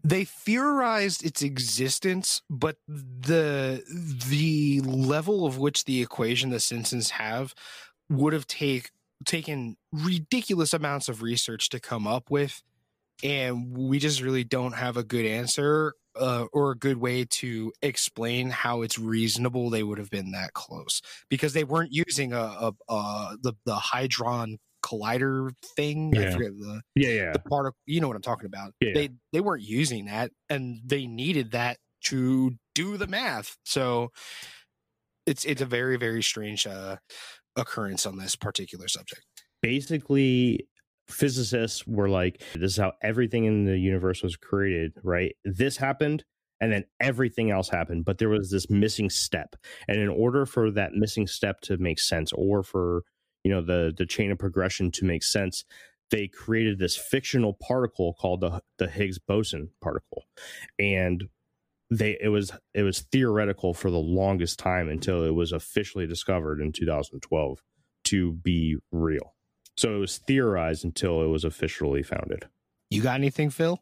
they theorized its existence but the the level of which the equation the simpsons have would have take taken ridiculous amounts of research to come up with and we just really don't have a good answer uh, or a good way to explain how it's reasonable they would have been that close because they weren't using a, a, a the the hadron collider thing. I Yeah. forget the yeah, yeah. the particle. You know what I'm talking about. Yeah. They they weren't using that, and they needed that to do the math. So it's it's a very very strange uh, occurrence on this particular subject. basically physicists were like this is how everything in the universe was created right? This happened and then everything else happened but there was this missing step. And in order for that missing step to make sense or for you know the the chain of progression to make sense they created this fictional particle called the the Higgs boson particle. And they it was it was theoretical for the longest time until it was officially discovered in 2012 to be real so it was theorized until it was officially founded. You got anything, Phil?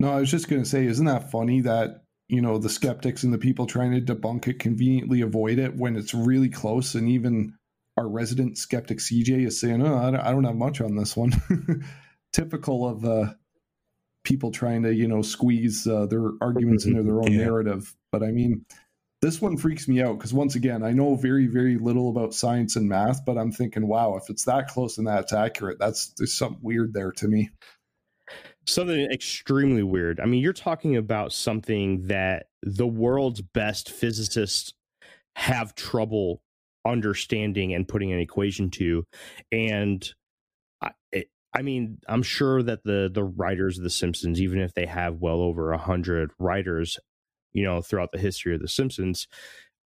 No, I was just going to say, isn't that funny that, you know, the skeptics and the people trying to debunk it conveniently avoid it when it's really close? And even our resident skeptic CJ is saying, oh, I don't, I don't have much on this one. Typical of uh, people trying to, you know, squeeze uh, their arguments into their own Yeah. narrative. But I mean, this one freaks me out because once again, I know very, very little about science and math, but I'm thinking, wow, if it's that close and that's accurate, that's there's something weird there to me. Something extremely weird. I mean, you're talking about something that the world's best physicists have trouble understanding and putting an equation to. And I, it, I mean, I'm sure that the the writers of The Simpsons, even if they have well over a hundred writers, you know, throughout the history of The Simpsons,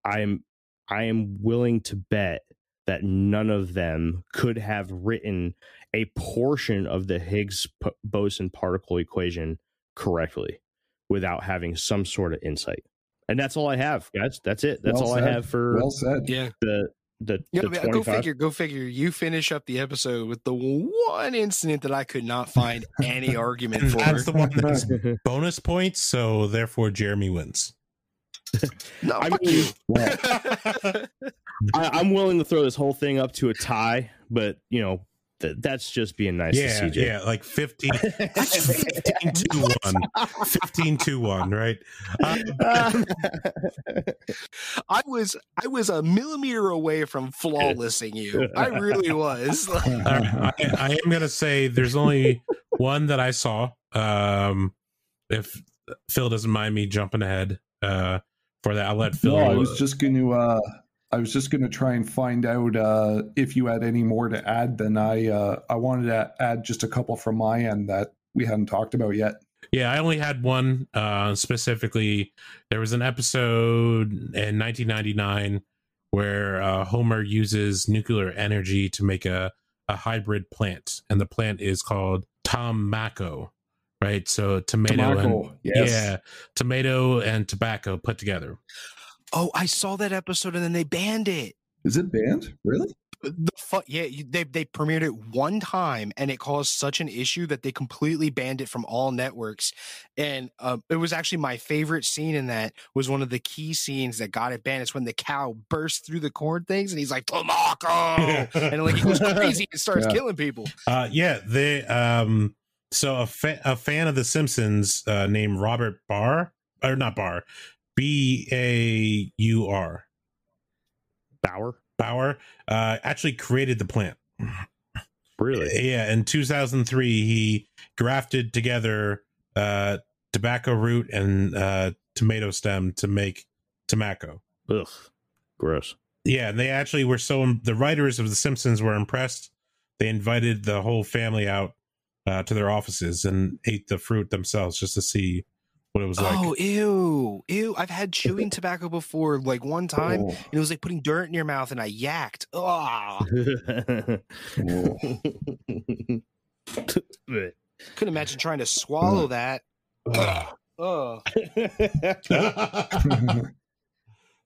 I'm I am willing to bet that none of them could have written a portion of the Higgs p- boson particle equation correctly without having some sort of insight. And that's all I have, guys. That's it. That's Well all said. I have for Well said. Yeah. the the, Yeah, the go figure. Go figure. You finish up the episode with the one incident that I could not find any argument for. that's the one that's bonus points, so therefore Jeremy wins. no, I mean- Well, I, I'm willing to throw this whole thing up to a tie, but you know th- that's just being nice yeah, to CJ. yeah, like 15, 15 to 1. 15 to 1, right? Uh, I was I was a millimeter away from flawlessing you. I really was. all right, I, I am going to say there's only one that I saw. Um, if Phil doesn't mind me jumping ahead uh, for that, I'll let Phil. No, I was just going to. Uh, I was just going to try and find out uh, if you had any more to add. Then I uh, I wanted to add just a couple from my end that we hadn't talked about yet. Yeah, I only had one uh, specifically. There was an episode in 1999 where uh, Homer uses nuclear energy to make a, a hybrid plant, and the plant is called Tomacco, right? So tomato and yes. yeah, tomato and tobacco put together. Oh, I saw that episode and then they banned it. Is it banned? Really? The fu- yeah, you, they they premiered it one time and it caused such an issue that they completely banned it from all networks. And uh, it was actually my favorite scene in that was one of the key scenes that got it banned. It's when the cow bursts through the corn things and he's like Tomacco, and like he goes crazy and starts Yeah. killing people. Uh, yeah, they um, so a fa- a fan of The Simpsons uh, named Robert Barr or not Barr, B A U R Baur, Baur uh, actually created the plant. really? Yeah, in 2003, he grafted together uh, tobacco root and uh, tomato stem to make tobacco. Ugh, gross. Yeah, and they actually were so the writers of The Simpsons were impressed. They invited the whole family out uh, to their offices and ate the fruit themselves just to see what it was like. oh, ew, ew! I've had chewing tobacco before, like one time, Oh, and it was like putting dirt in your mouth, and I yacked. Ah, couldn't imagine trying to swallow that. Oh,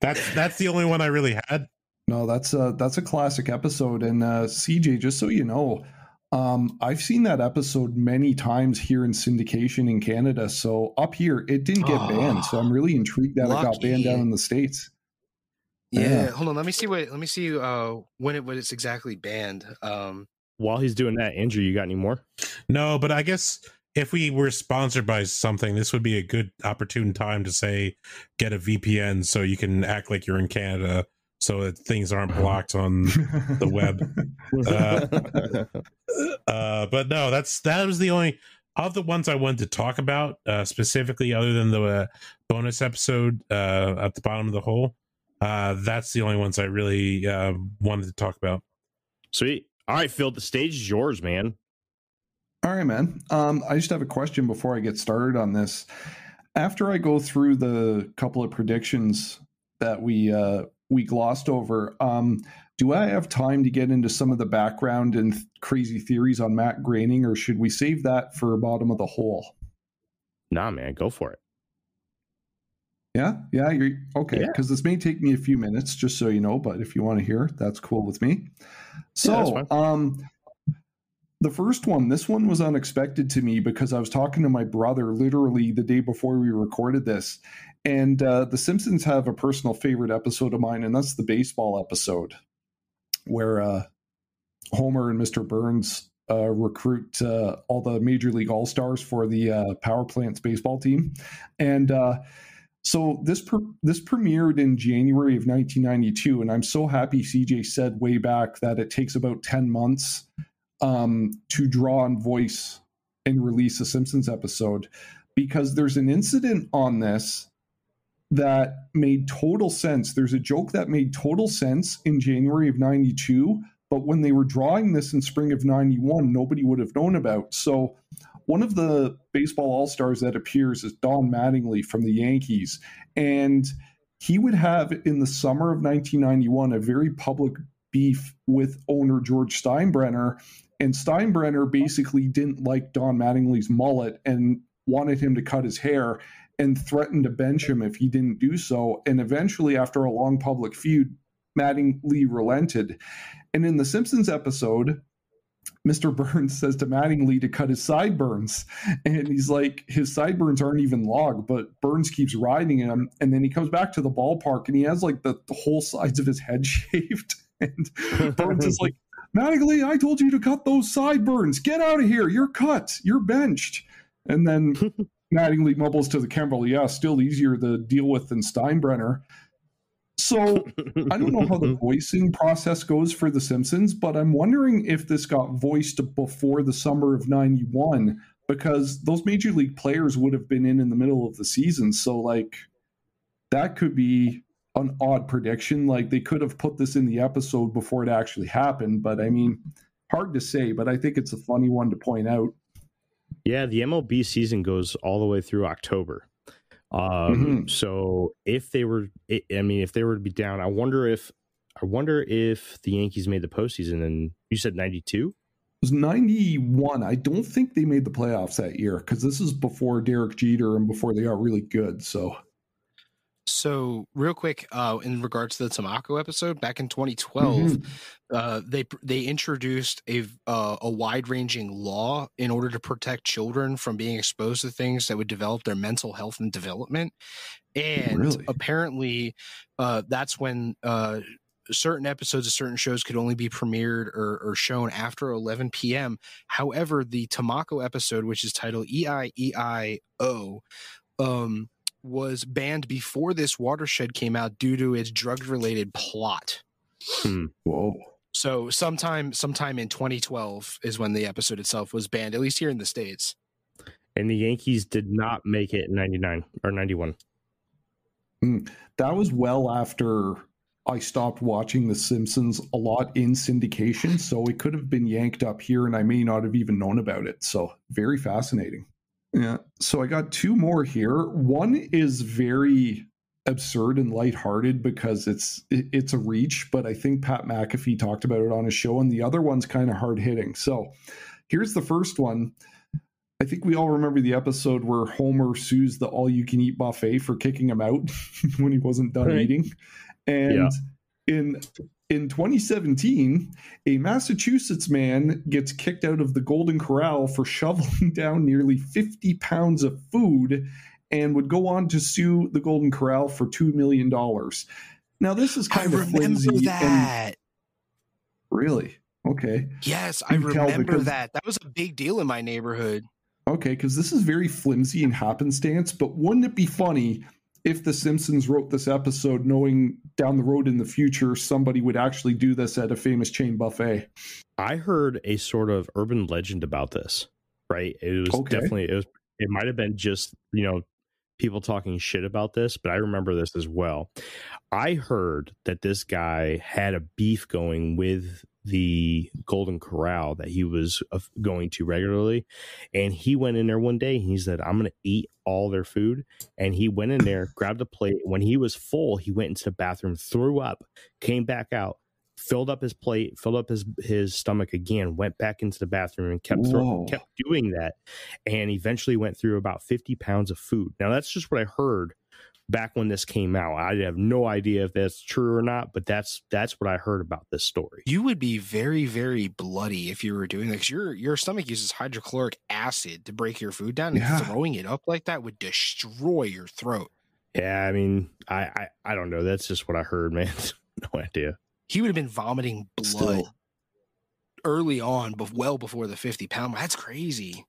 that's that's the only one I really had. no, that's a that's a classic episode. And uh, CJ, just so you know, um, I've seen that episode many times here in syndication in Canada. So up here, it didn't get banned. So I'm really intrigued that it got banned down in the states. yeah. Yeah. Hold on, let me see what. Let me see uh, when it when it's exactly banned. Um, While he's doing that, Andrew, you got any more? No, but I guess if we were sponsored by something, this would be a good opportune time to say get a VPN so you can act like you're in Canada so that things aren't blocked on the web. uh, but no, that's that was the only of the ones I wanted to talk about uh, specifically, other than the uh, bonus episode uh, at the bottom of the hole. Uh, that's the only ones I really uh, wanted to talk about. Sweet. All right, Phil, the stage is yours, man. All right, man. Um, I just have a question before I get started on this. After I go through the couple of predictions that we uh, we glossed over, um, do I have time to get into some of the background and th- crazy theories on Matt Groening, or should we save that for bottom of the hole? Nah, man, go for it. Yeah, yeah, you're okay. Yeah. Because this may take me a few minutes, just so you know. But if you want to hear, that's cool with me. So, fine. um, the first one, this one was unexpected to me because I was talking to my brother literally the day before we recorded this, and uh, The Simpsons have a personal favorite episode of mine, and that's the baseball episode where uh, Homer and Mr. Burns uh, recruit uh, all the major league all stars for the uh, power plants baseball team, and uh, so this this premiered in January of 1992, and I'm so happy CJ said way back that it takes about 10 months um, to draw and voice and release a Simpsons episode because there's an incident on this that made total sense. There's a joke that made total sense in January of 92, but when they were drawing this in spring of 91, nobody would have known about. So one of the baseball all-stars that appears is Don Mattingly from the Yankees and he would have in the summer of 1991 a very public beef with owner George Steinbrenner and Steinbrenner basically didn't like Don Mattingly's mullet and wanted him to cut his hair and threatened to bench him if he didn't do so. And eventually, after a long public feud, Mattingly relented. And in the Simpsons episode, Mr. Burns says to Mattingly to cut his sideburns. And he's like, his sideburns aren't even logged, but Burns keeps riding him. And then he comes back to the ballpark and he has like the, the whole sides of his head shaved. And Burns is like, Mattingly, I told you to cut those sideburns. Get out of here. You're cut. You're benched. And then Mattingly mumbles to the camera, yeah, still easier to deal with than Steinbrenner. So I don't know how the voicing process goes for The Simpsons, but I'm wondering if this got voiced before the summer of 91 because those major league players would have been in in the middle of the season. So, like, that could be an odd prediction. Like, they could have put this in the episode before it actually happened, but I mean, hard to say, but I think it's a funny one to point out. Yeah, the MLB season goes all the way through October. Um, Mhm. so if they were, I I mean, if they were to be down, I wonder if, I wonder if the Yankees made the postseason. And you said ninety two. It was 91. I don't think they made the playoffs that year because this is before Derek Jeter and before they got really good. So, So, real quick, uh, in regards to the Tomacco episode, back in 2012, Mhm. uh, they they introduced a uh, a wide ranging law in order to protect children from being exposed to things that would develop their mental health and development. And Really? apparently, uh, that's when uh, certain episodes of certain shows could only be premiered or, or shown after 11 p.m. However, the Tomacco episode, which is titled E I E I O, um, was banned before this watershed came out due to its drug related plot. Hmm. whoa. So sometime sometime in 2012 is when the episode itself was banned, at least here in the states. And the Yankees did not make it in ninety nine or ninety one. Hmm. That was well after I stopped watching The Simpsons a lot in syndication. So it could have been yanked up here and I may not have even known about it. So, very fascinating. Yeah. So, I got two more here. One is very absurd and lighthearted because it's it's a reach, but I think Pat McAfee talked about it on his show, and the other one's kind of hard hitting. So here's the first one. I think we all remember the episode where Homer sues the all you can eat buffet for kicking him out when he wasn't done Right. eating. And Yeah. in in 2017, a Massachusetts man gets kicked out of the Golden Corral for shoveling down nearly 50 pounds of food and would go on to sue the Golden Corral for $2 million. Now, this is kind I of flimsy. and- that. really? Okay. yes, I remember because- that. That was a big deal in my neighborhood. Okay, because this is very flimsy and happenstance, but wouldn't it be funny if The Simpsons wrote this episode knowing down the road in the future somebody would actually do this at a famous chain buffet? I heard a sort of urban legend about this, right? It was Okay. definitely, it was, it might have been just, you know, people talking shit about this, but I remember this as well. I heard that this guy had a beef going with the Golden Corral that he was uh, going to regularly. And he went in there one day and he said, I'm going to eat all their food. And he went in there, grabbed a plate. When he was full, he went into the bathroom, threw up, came back out, filled up his plate, filled up his his stomach again, went back into the bathroom and kept throw, Whoa. kept doing that, and eventually went through about fifty pounds of food. Now that's just what I heard back when this came out. I have no idea if that's true or not, but that's that's what I heard about this story. You would be very, very bloody if you were doing that 'cause your your stomach uses hydrochloric acid to break your food down, and Yeah. throwing it up like that would destroy your throat. Yeah, I mean, I I, I don't know. That's just what I heard, man. no idea. He would have been vomiting blood Still. early on, but well before the fifty pound. That's crazy.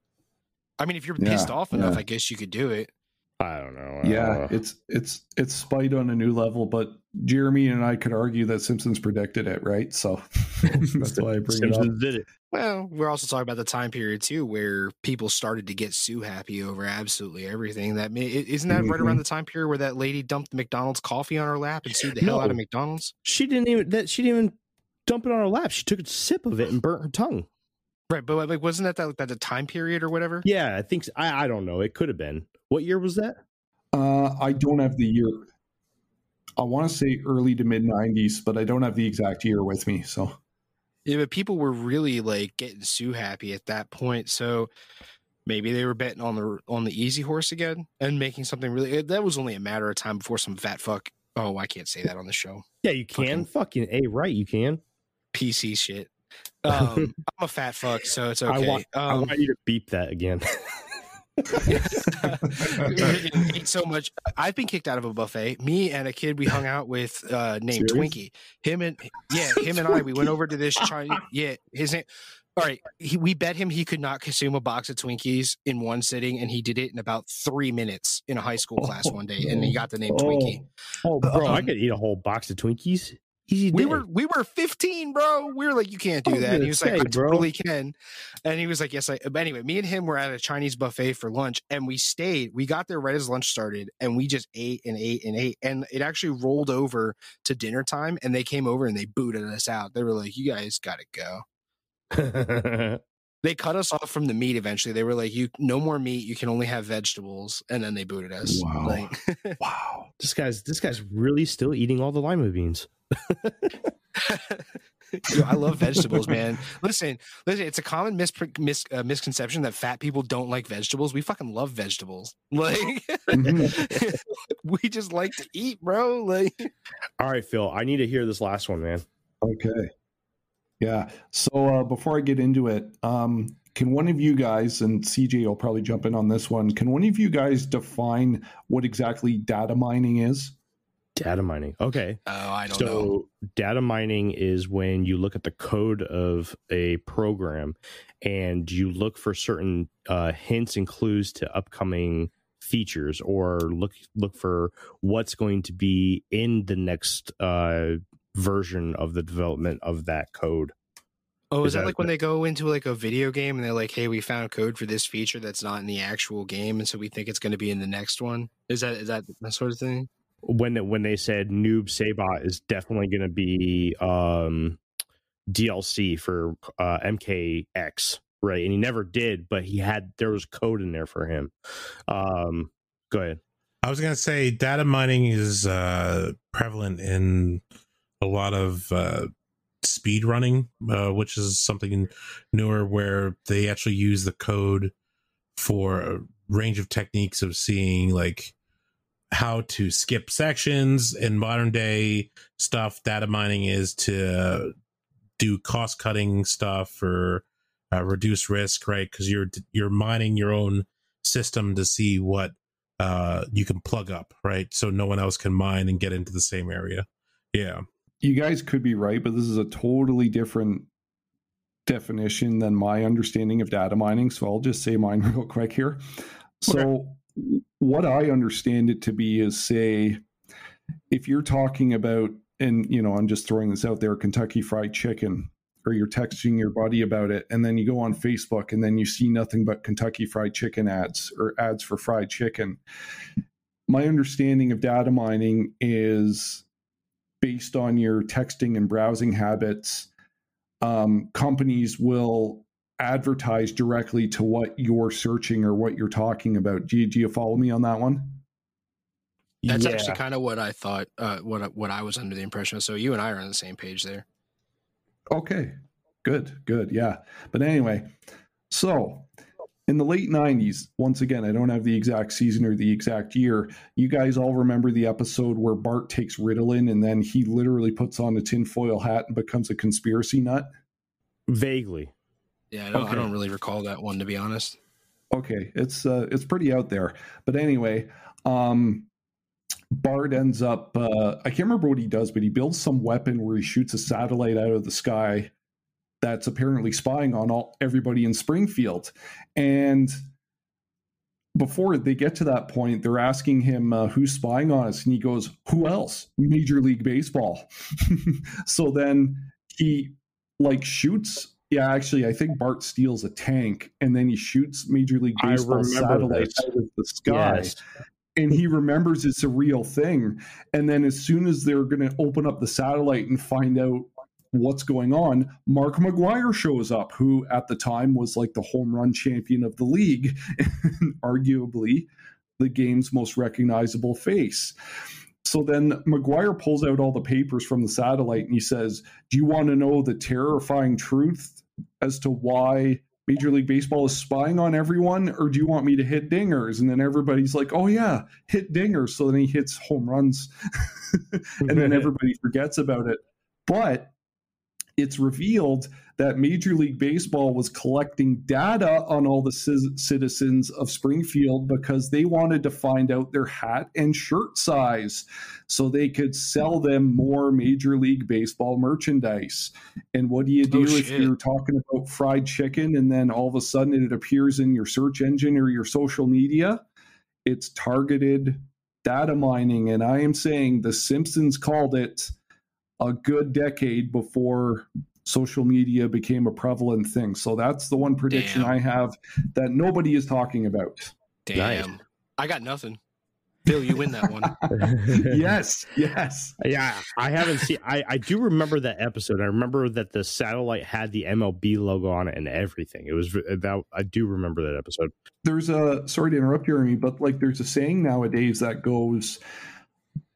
I mean, if you're pissed Yeah, off enough, yeah. I guess you could do it. I don't know. I Yeah, don't know. it's it's it's spite on a new level, but Jeremy and I could argue that Simpsons predicted it, right? So that's why I bring it up. Simpsons did it. Well, we're also talking about the time period too, where people started to get sue happy over absolutely everything. That may, i- isn't that right Mhm. around the time period where that lady dumped McDonald's coffee on her lap and sued the hell out of McDonald's? She didn't even that. She didn't even dump it on her lap. She took a sip of it and burnt her tongue. Right, but like, wasn't that that, that the time period or whatever? Yeah, I think so. I I don't know. It could have been. What year was that? Uh, I don't have the year. I want to say early to mid '90s, but I don't have the exact year with me. So Yeah, but people were really like getting sue happy at that point. So maybe they were betting on the on the easy horse again and making something really. That was only a matter of time before some fat fuck. Oh, I can't say that on the show. Yeah, you can. Fucking- Fucking a right. You can. PC shit. Um, I'm a fat fuck, so it's okay. I want. I um, want you to beep that again. ate so much. I've been kicked out of a buffet. Me and a kid we hung out with uh, named? Twinkie. Him and yeah, him and I. We went over to this Chinese. Yeah, his name. All right, he, we bet him he could not consume a box of Twinkies in one sitting, and he did it in about three minutes in a high school class one day, and he got the name Twinkie. oh, bro, I Um, could eat a whole box of Twinkies. Easy. We day. were we were 15, bro. We were like, you can't do oh, that. And he was like, I bro. totally can. And he was like, yes, I. But anyway, me and him were at a Chinese buffet for lunch, and we stayed. We got there right as lunch started, and we just ate and ate and ate. And it actually rolled over to dinner time, and they came over and they booted us out. They were like, you guys got to go. They cut us off from the meat eventually. They were like, you no more meat. You can only have vegetables, and then they booted us. Wow. Like, wow, this guy's this guy's really still eating all the lima beans. Yo, I love vegetables, man. Listen, listen. It's a common mis- mis- uh, misconception that fat people don't like vegetables. We fucking love vegetables. Like, Mhm. we just like to eat, bro. Like, All right, Phil. I need to hear this last one, man. okay, yeah. So uh, before I get into it, um, can one of you guys and CJ will probably jump in on this one? Can one of you guys define what exactly data mining is? Data mining. Okay. oh, I don't so know. So, data mining is when you look at the code of a program and you look for certain uh, hints and clues to upcoming features or look look for what's going to be in the next uh, version of the development of that code Oh, is is that that- like when they go into like a video game and they're like, "Hey, we found code for this feature that's not in the actual game, and so we think it's going to be in the next one." Is that is that that sort of thing? when when they said Noob Saibot is definitely going to be um dlc for uh mkx right and he never did but he had there was code in there for him um go ahead I was gonna say data mining is uh, prevalent in a lot of uh, speed running, uh, which is something newer where they actually use the code for a range of techniques of seeing like how to skip sections in modern day stuff. Data mining is to do cost cutting stuff or uh, reduce risk, right? Because you're you're mining your own system to see what uh you can plug up right so no one else can mine and get into the same area yeah You guys could be right, but this is a totally different definition than my understanding of data mining, so I'll just say mine real quick here. So, okay. what I understand it to be is say, if you're talking about, and you know, I'm just throwing this out there, Kentucky Fried Chicken, or you're texting your buddy about it, and then you go on Facebook and then you see nothing but Kentucky Fried Chicken ads or ads for fried chicken. My understanding of data mining is based on your texting and browsing habits. Um, companies will advertise directly to what you're searching or what you're talking about. Do you, do you follow me on that one? That's yeah. actually kind of what I thought. Uh, what what I was under the impression of. So you and I are on the same page there. Okay, good, good, yeah. But anyway, so in the late 90s, once again, I don't have the exact season or the exact year. You guys all remember the episode where Bart takes Ritalin and then he literally puts on a tinfoil hat and becomes a conspiracy nut? Vaguely. Yeah, I don't, okay. I don't really recall that one to be honest. Okay, it's uh, it's pretty out there. But anyway, um, Bart ends up uh, I can't remember what he does, but he builds some weapon where he shoots a satellite out of the sky that's apparently spying on all everybody in Springfield. And before they get to that point, they're asking him uh, who's spying on us, and he goes, "Who else? Major League Baseball." so then he like shoots. Yeah, actually, I think Bart steals a tank, and then he shoots Major League Baseball satellite this. out of the sky. Yes and he remembers it's a real thing. And then as soon as they're going to open up the satellite and find out what's going on, Mark McGwire shows up, who at the time was like the home run champion of the league, and arguably the game's most recognizable face. So then McGwire pulls out all the papers from the satellite and he says, Do you want to know the terrifying truth as to why Major League Baseball is spying on everyone, or do you want me to hit dingers? And then everybody's like, oh, yeah, hit dingers. So then he hits home runs, and then everybody forgets about it. But it's revealed that Major League Baseball was collecting data on all the c- citizens of Springfield because they wanted to find out their hat and shirt size so they could sell them more Major League Baseball merchandise. And what do you oh, do oh, if you're talking about fried chicken and then all of a sudden it appears in your search engine or your social media? It's targeted data mining. And I am saying The Simpsons called it a good decade before social media became a prevalent thing. So that's the one prediction Damn. I have that nobody is talking about. Damn. Nice. I got nothing. Bill, you win that one. yes, yes. Yeah, I haven't seen I, I do remember that episode. I remember that the satellite had the MLB logo on it and everything. It was that I do remember that episode. There's a sorry to interrupt you, Jeremy, but like there's a saying nowadays that goes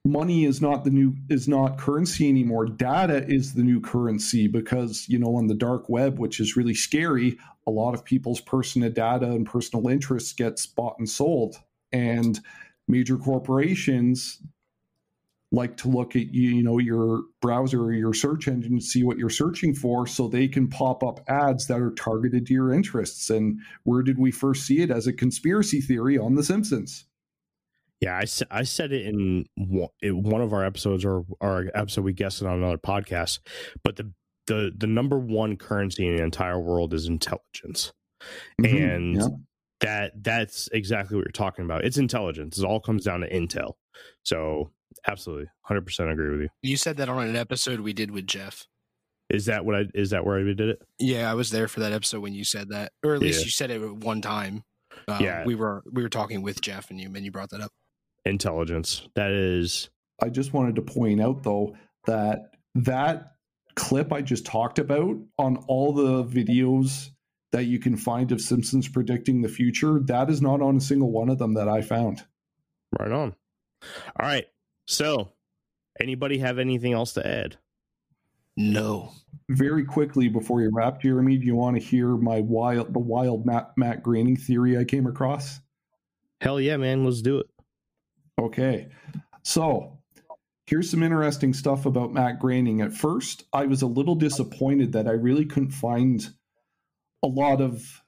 money is not the new is not currency anymore. Data is the new currency because you know on the dark web which is really scary a lot of people's personal data and personal interests gets bought and sold. And major corporations like to look at you, know your browser or your search engine to see what you're searching for so they can pop up ads that are targeted to your interests. And where did we first see it? As a conspiracy theory on the simpsons yeah, I, I said it in one of our episodes or our episode we guessed it on another podcast, but the the the number one currency in the entire world is intelligence, mm-hmm. and yeah. that that's exactly what you're talking about. It's intelligence. It all comes down to intel. So absolutely, hundred percent agree with you. You said that on an episode we did with Jeff. Is that what I is that where I did it? Yeah, I was there for that episode when you said that, or at least yeah. you said it one time. Uh, yeah, we were we were talking with Jeff and you and you brought that up intelligence. That is. I just wanted to point out though that that clip I just talked about on all the videos that you can find of Simpsons predicting the future, that is not on a single one of them that I found. Right on. All right. So, anybody have anything else to add? No. Very quickly before you wrap, Jeremy, do you want to hear my wild the wild Matt Matt Groening theory I came across? Hell yeah, man, let's do it. Okay. So here's some interesting stuff about Matt Groening. At first, I was a little disappointed that I really couldn't find a lot of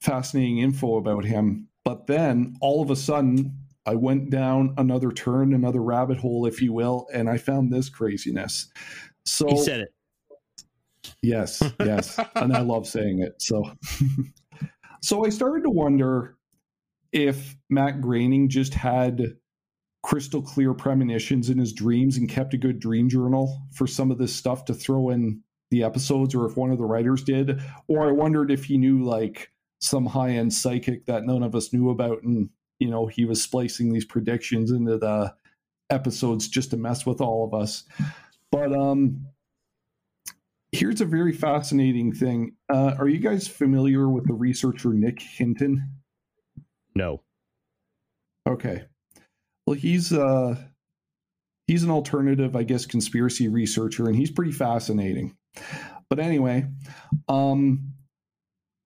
fascinating info about him. But then all of a sudden, I went down another turn, another rabbit hole, if you will, and I found this craziness. So he said it. Yes, yes. and I love saying it. So so I started to wonder if Matt Groening just had crystal clear premonitions in his dreams and kept a good dream journal for some of this stuff to throw in the episodes or if one of the writers did. Or I wondered if he knew like some high-end psychic that none of us knew about and you know he was splicing these predictions into the episodes just to mess with all of us. But um here's a very fascinating thing. Uh, are you guys familiar with the researcher nick hinton? No. okay well he's uh he's an alternative i guess conspiracy researcher and he's pretty fascinating but anyway um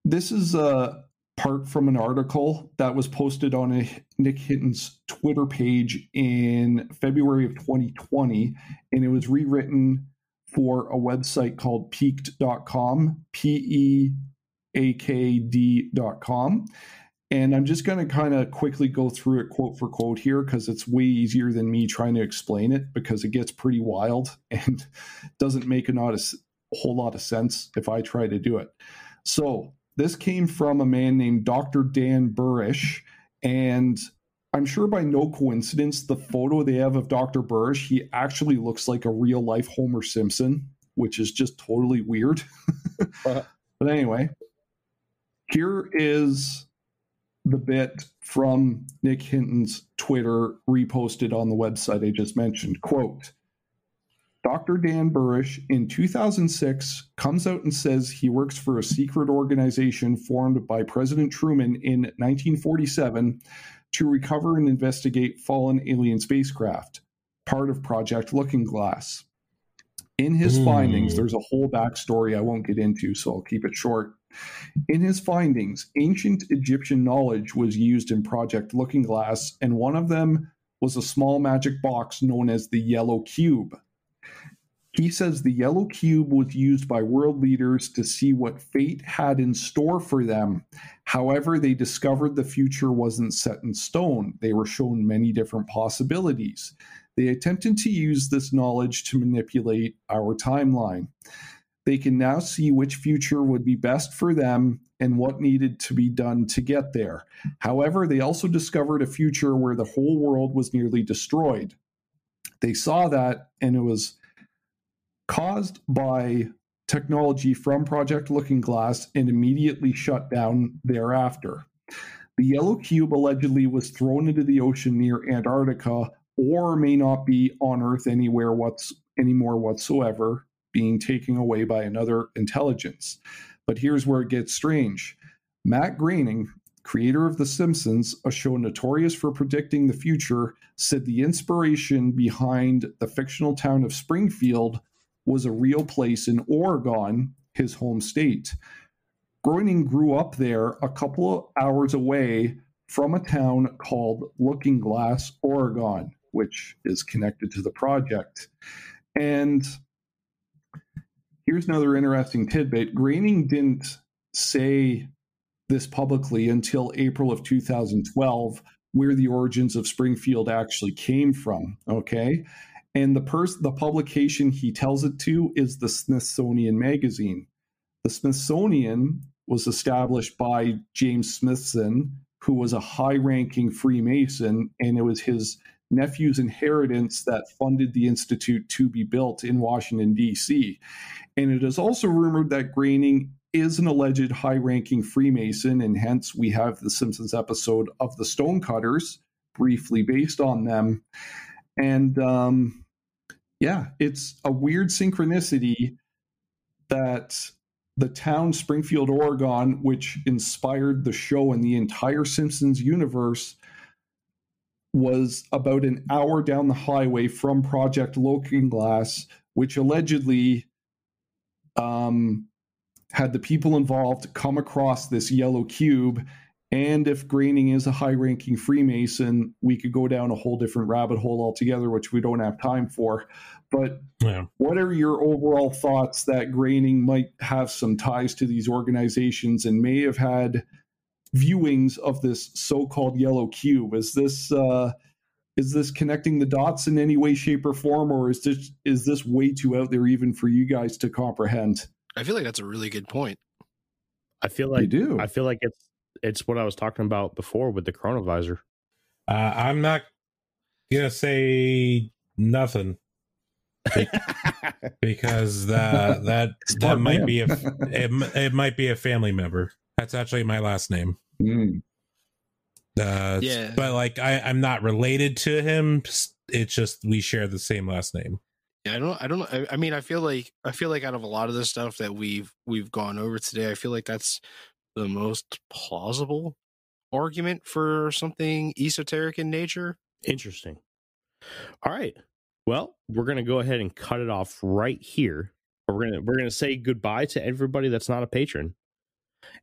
this is a part from an article that was posted on a Nick Hinton's Twitter page in February of 2020, and it was rewritten for a website called peakd.com, P E A K D.com. And I'm just going to kind of quickly go through it quote for quote here because it's way easier than me trying to explain it because it gets pretty wild and doesn't make a, not a whole lot of sense if I try to do it. So, this came from a man named Dr. Dan Burisch. And I'm sure by no coincidence, the photo they have of Dr. Burisch, he actually looks like a real life Homer Simpson, which is just totally weird. Uh-huh. But anyway, here is the bit from Nick Hinton's Twitter reposted on the website I just mentioned. Quote, Dr. Dan Burisch in 2006 comes out and says he works for a secret organization formed by President Truman in 1947 to recover and investigate fallen alien spacecraft, part of Project Looking Glass. In his Hmm. findings, there's a whole backstory I won't get into, so I'll keep it short. In his findings, ancient Egyptian knowledge was used in Project Looking Glass, and one of them was a small magic box known as the Yellow Cube. He says the yellow cube was used by world leaders to see what fate had in store for them. However, they discovered the future wasn't set in stone. They were shown many different possibilities. They attempted to use this knowledge to manipulate our timeline. They can now see which future would be best for them and what needed to be done to get there. However, they also discovered a future where the whole world was nearly destroyed. They saw that, and it was caused by technology from Project Looking Glass and immediately shut down thereafter. The yellow cube allegedly was thrown into the ocean near Antarctica or may not be on Earth anywhere what's anymore whatsoever, being taken away by another intelligence. But here's where it gets strange. Matt Groening, creator of The Simpsons, a show notorious for predicting the future, said the inspiration behind the fictional town of Springfield was a real place in Oregon, his home state. Groening grew up there a couple of hours away from a town called Looking Glass, Oregon, which is connected to the project. And here's another interesting tidbit Groening didn't say this publicly until April of 2012, where the origins of Springfield actually came from. Okay and the person the publication he tells it to is the smithsonian magazine the smithsonian was established by james smithson who was a high-ranking freemason and it was his nephew's inheritance that funded the institute to be built in washington d.c and it is also rumored that groening is an alleged high-ranking freemason and hence we have the simpsons episode of the stonecutters briefly based on them. And um, yeah, it's a weird synchronicity that the town Springfield, Oregon, which inspired the show and the entire Simpsons universe, was about an hour down the highway from Project Looking Glass, which allegedly um, had the people involved come across this yellow cube. And if Groening is a high ranking Freemason, we could go down a whole different rabbit hole altogether, which we don't have time for. But Yeah. what are your overall thoughts that Groening might have some ties to these organizations and may have had viewings of this so-called yellow cube? Is this uh, is this connecting the dots in any way, shape, or form, or is this is this way too out there even for you guys to comprehend? I feel like that's a really good point. I feel They like do. I feel like it's it's what I was talking about before with the chronovisor. Uh, I'm not gonna say nothing because that that that might man. be a it, it might be a family member. That's actually my last name. Mm. Uh, Yeah. but like I, I'm not related to him. It's just we share the same last name. Yeah, I don't. I don't. I, I mean, I feel like I feel like out of a lot of the stuff that we've we've gone over today, I feel like that's the most plausible argument for something esoteric in nature. Interesting. All right. Well, we're gonna go ahead and cut it off right here. We're gonna we're gonna say goodbye to everybody that's not a patron,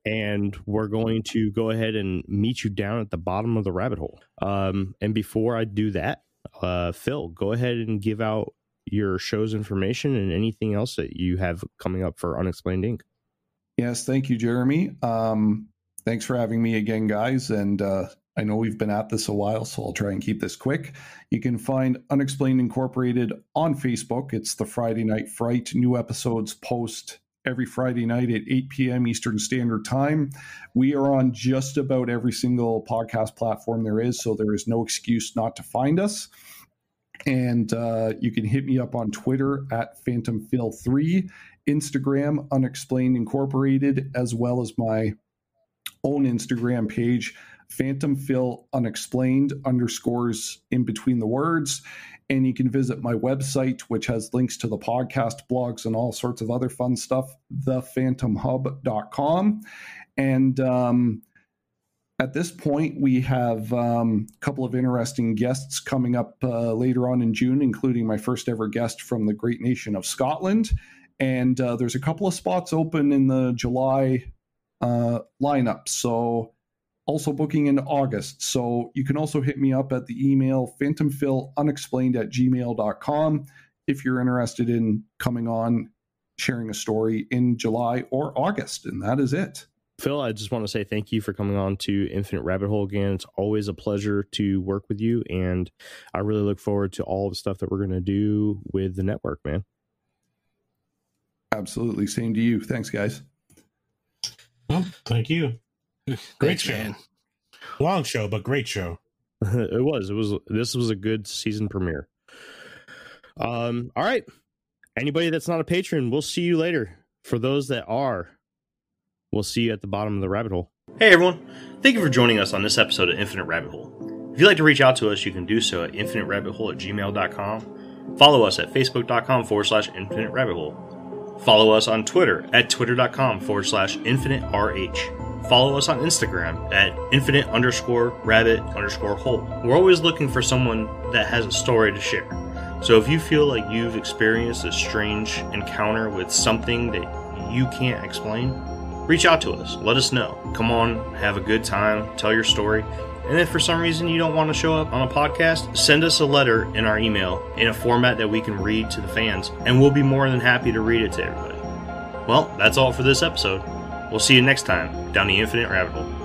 and we're going to go ahead and meet you down at the bottom of the rabbit hole. Um, and before I do that, uh, Phil, go ahead and give out your show's information and anything else that you have coming up for Unexplained Inc. Yes, thank you, Jeremy. Um, thanks for having me again, guys. And uh, I know we've been at this a while, so I'll try and keep this quick. You can find Unexplained Incorporated on Facebook. It's the Friday Night Fright. New episodes post every Friday night at 8 p.m. Eastern Standard Time. We are on just about every single podcast platform there is, so there is no excuse not to find us. And uh, you can hit me up on Twitter at PhantomPhil3 Instagram, Unexplained Incorporated, as well as my own Instagram page, Phantom Phil Unexplained underscores in between the words. And you can visit my website, which has links to the podcast, blogs, and all sorts of other fun stuff, thephantomhub.com. And um, at this point, we have um, a couple of interesting guests coming up uh, later on in June, including my first ever guest from the great nation of Scotland and uh, there's a couple of spots open in the July uh, lineup. So also booking in August. So you can also hit me up at the email phantomphilunexplained at gmail.com if you're interested in coming on, sharing a story in July or August. And that is it. Phil, I just want to say thank you for coming on to Infinite Rabbit Hole again. It's always a pleasure to work with you, and I really look forward to all the stuff that we're going to do with the network, man. Absolutely. Same to you. Thanks, guys. Well, thank you. Great Thanks, show. man. Long show, but great show. it was. It was. This was a good season premiere. Um. All right. Anybody that's not a patron, we'll see you later. For those that are, we'll see you at the bottom of the rabbit hole. Hey everyone! Thank you for joining us on this episode of Infinite Rabbit Hole. If you'd like to reach out to us, you can do so at infiniterabbithole at gmail.com. Follow us at facebook.com forward slash infinite rabbit hole. Follow us on Twitter at twitter.com forward slash infinite RH. Follow us on Instagram at infinite underscore rabbit underscore hole. We're always looking for someone that has a story to share. So if you feel like you've experienced a strange encounter with something that you can't explain, reach out to us. Let us know. Come on, have a good time, tell your story. And if for some reason you don't want to show up on a podcast, send us a letter in our email in a format that we can read to the fans, and we'll be more than happy to read it to everybody. Well, that's all for this episode. We'll see you next time down the Infinite Rabbit Hole.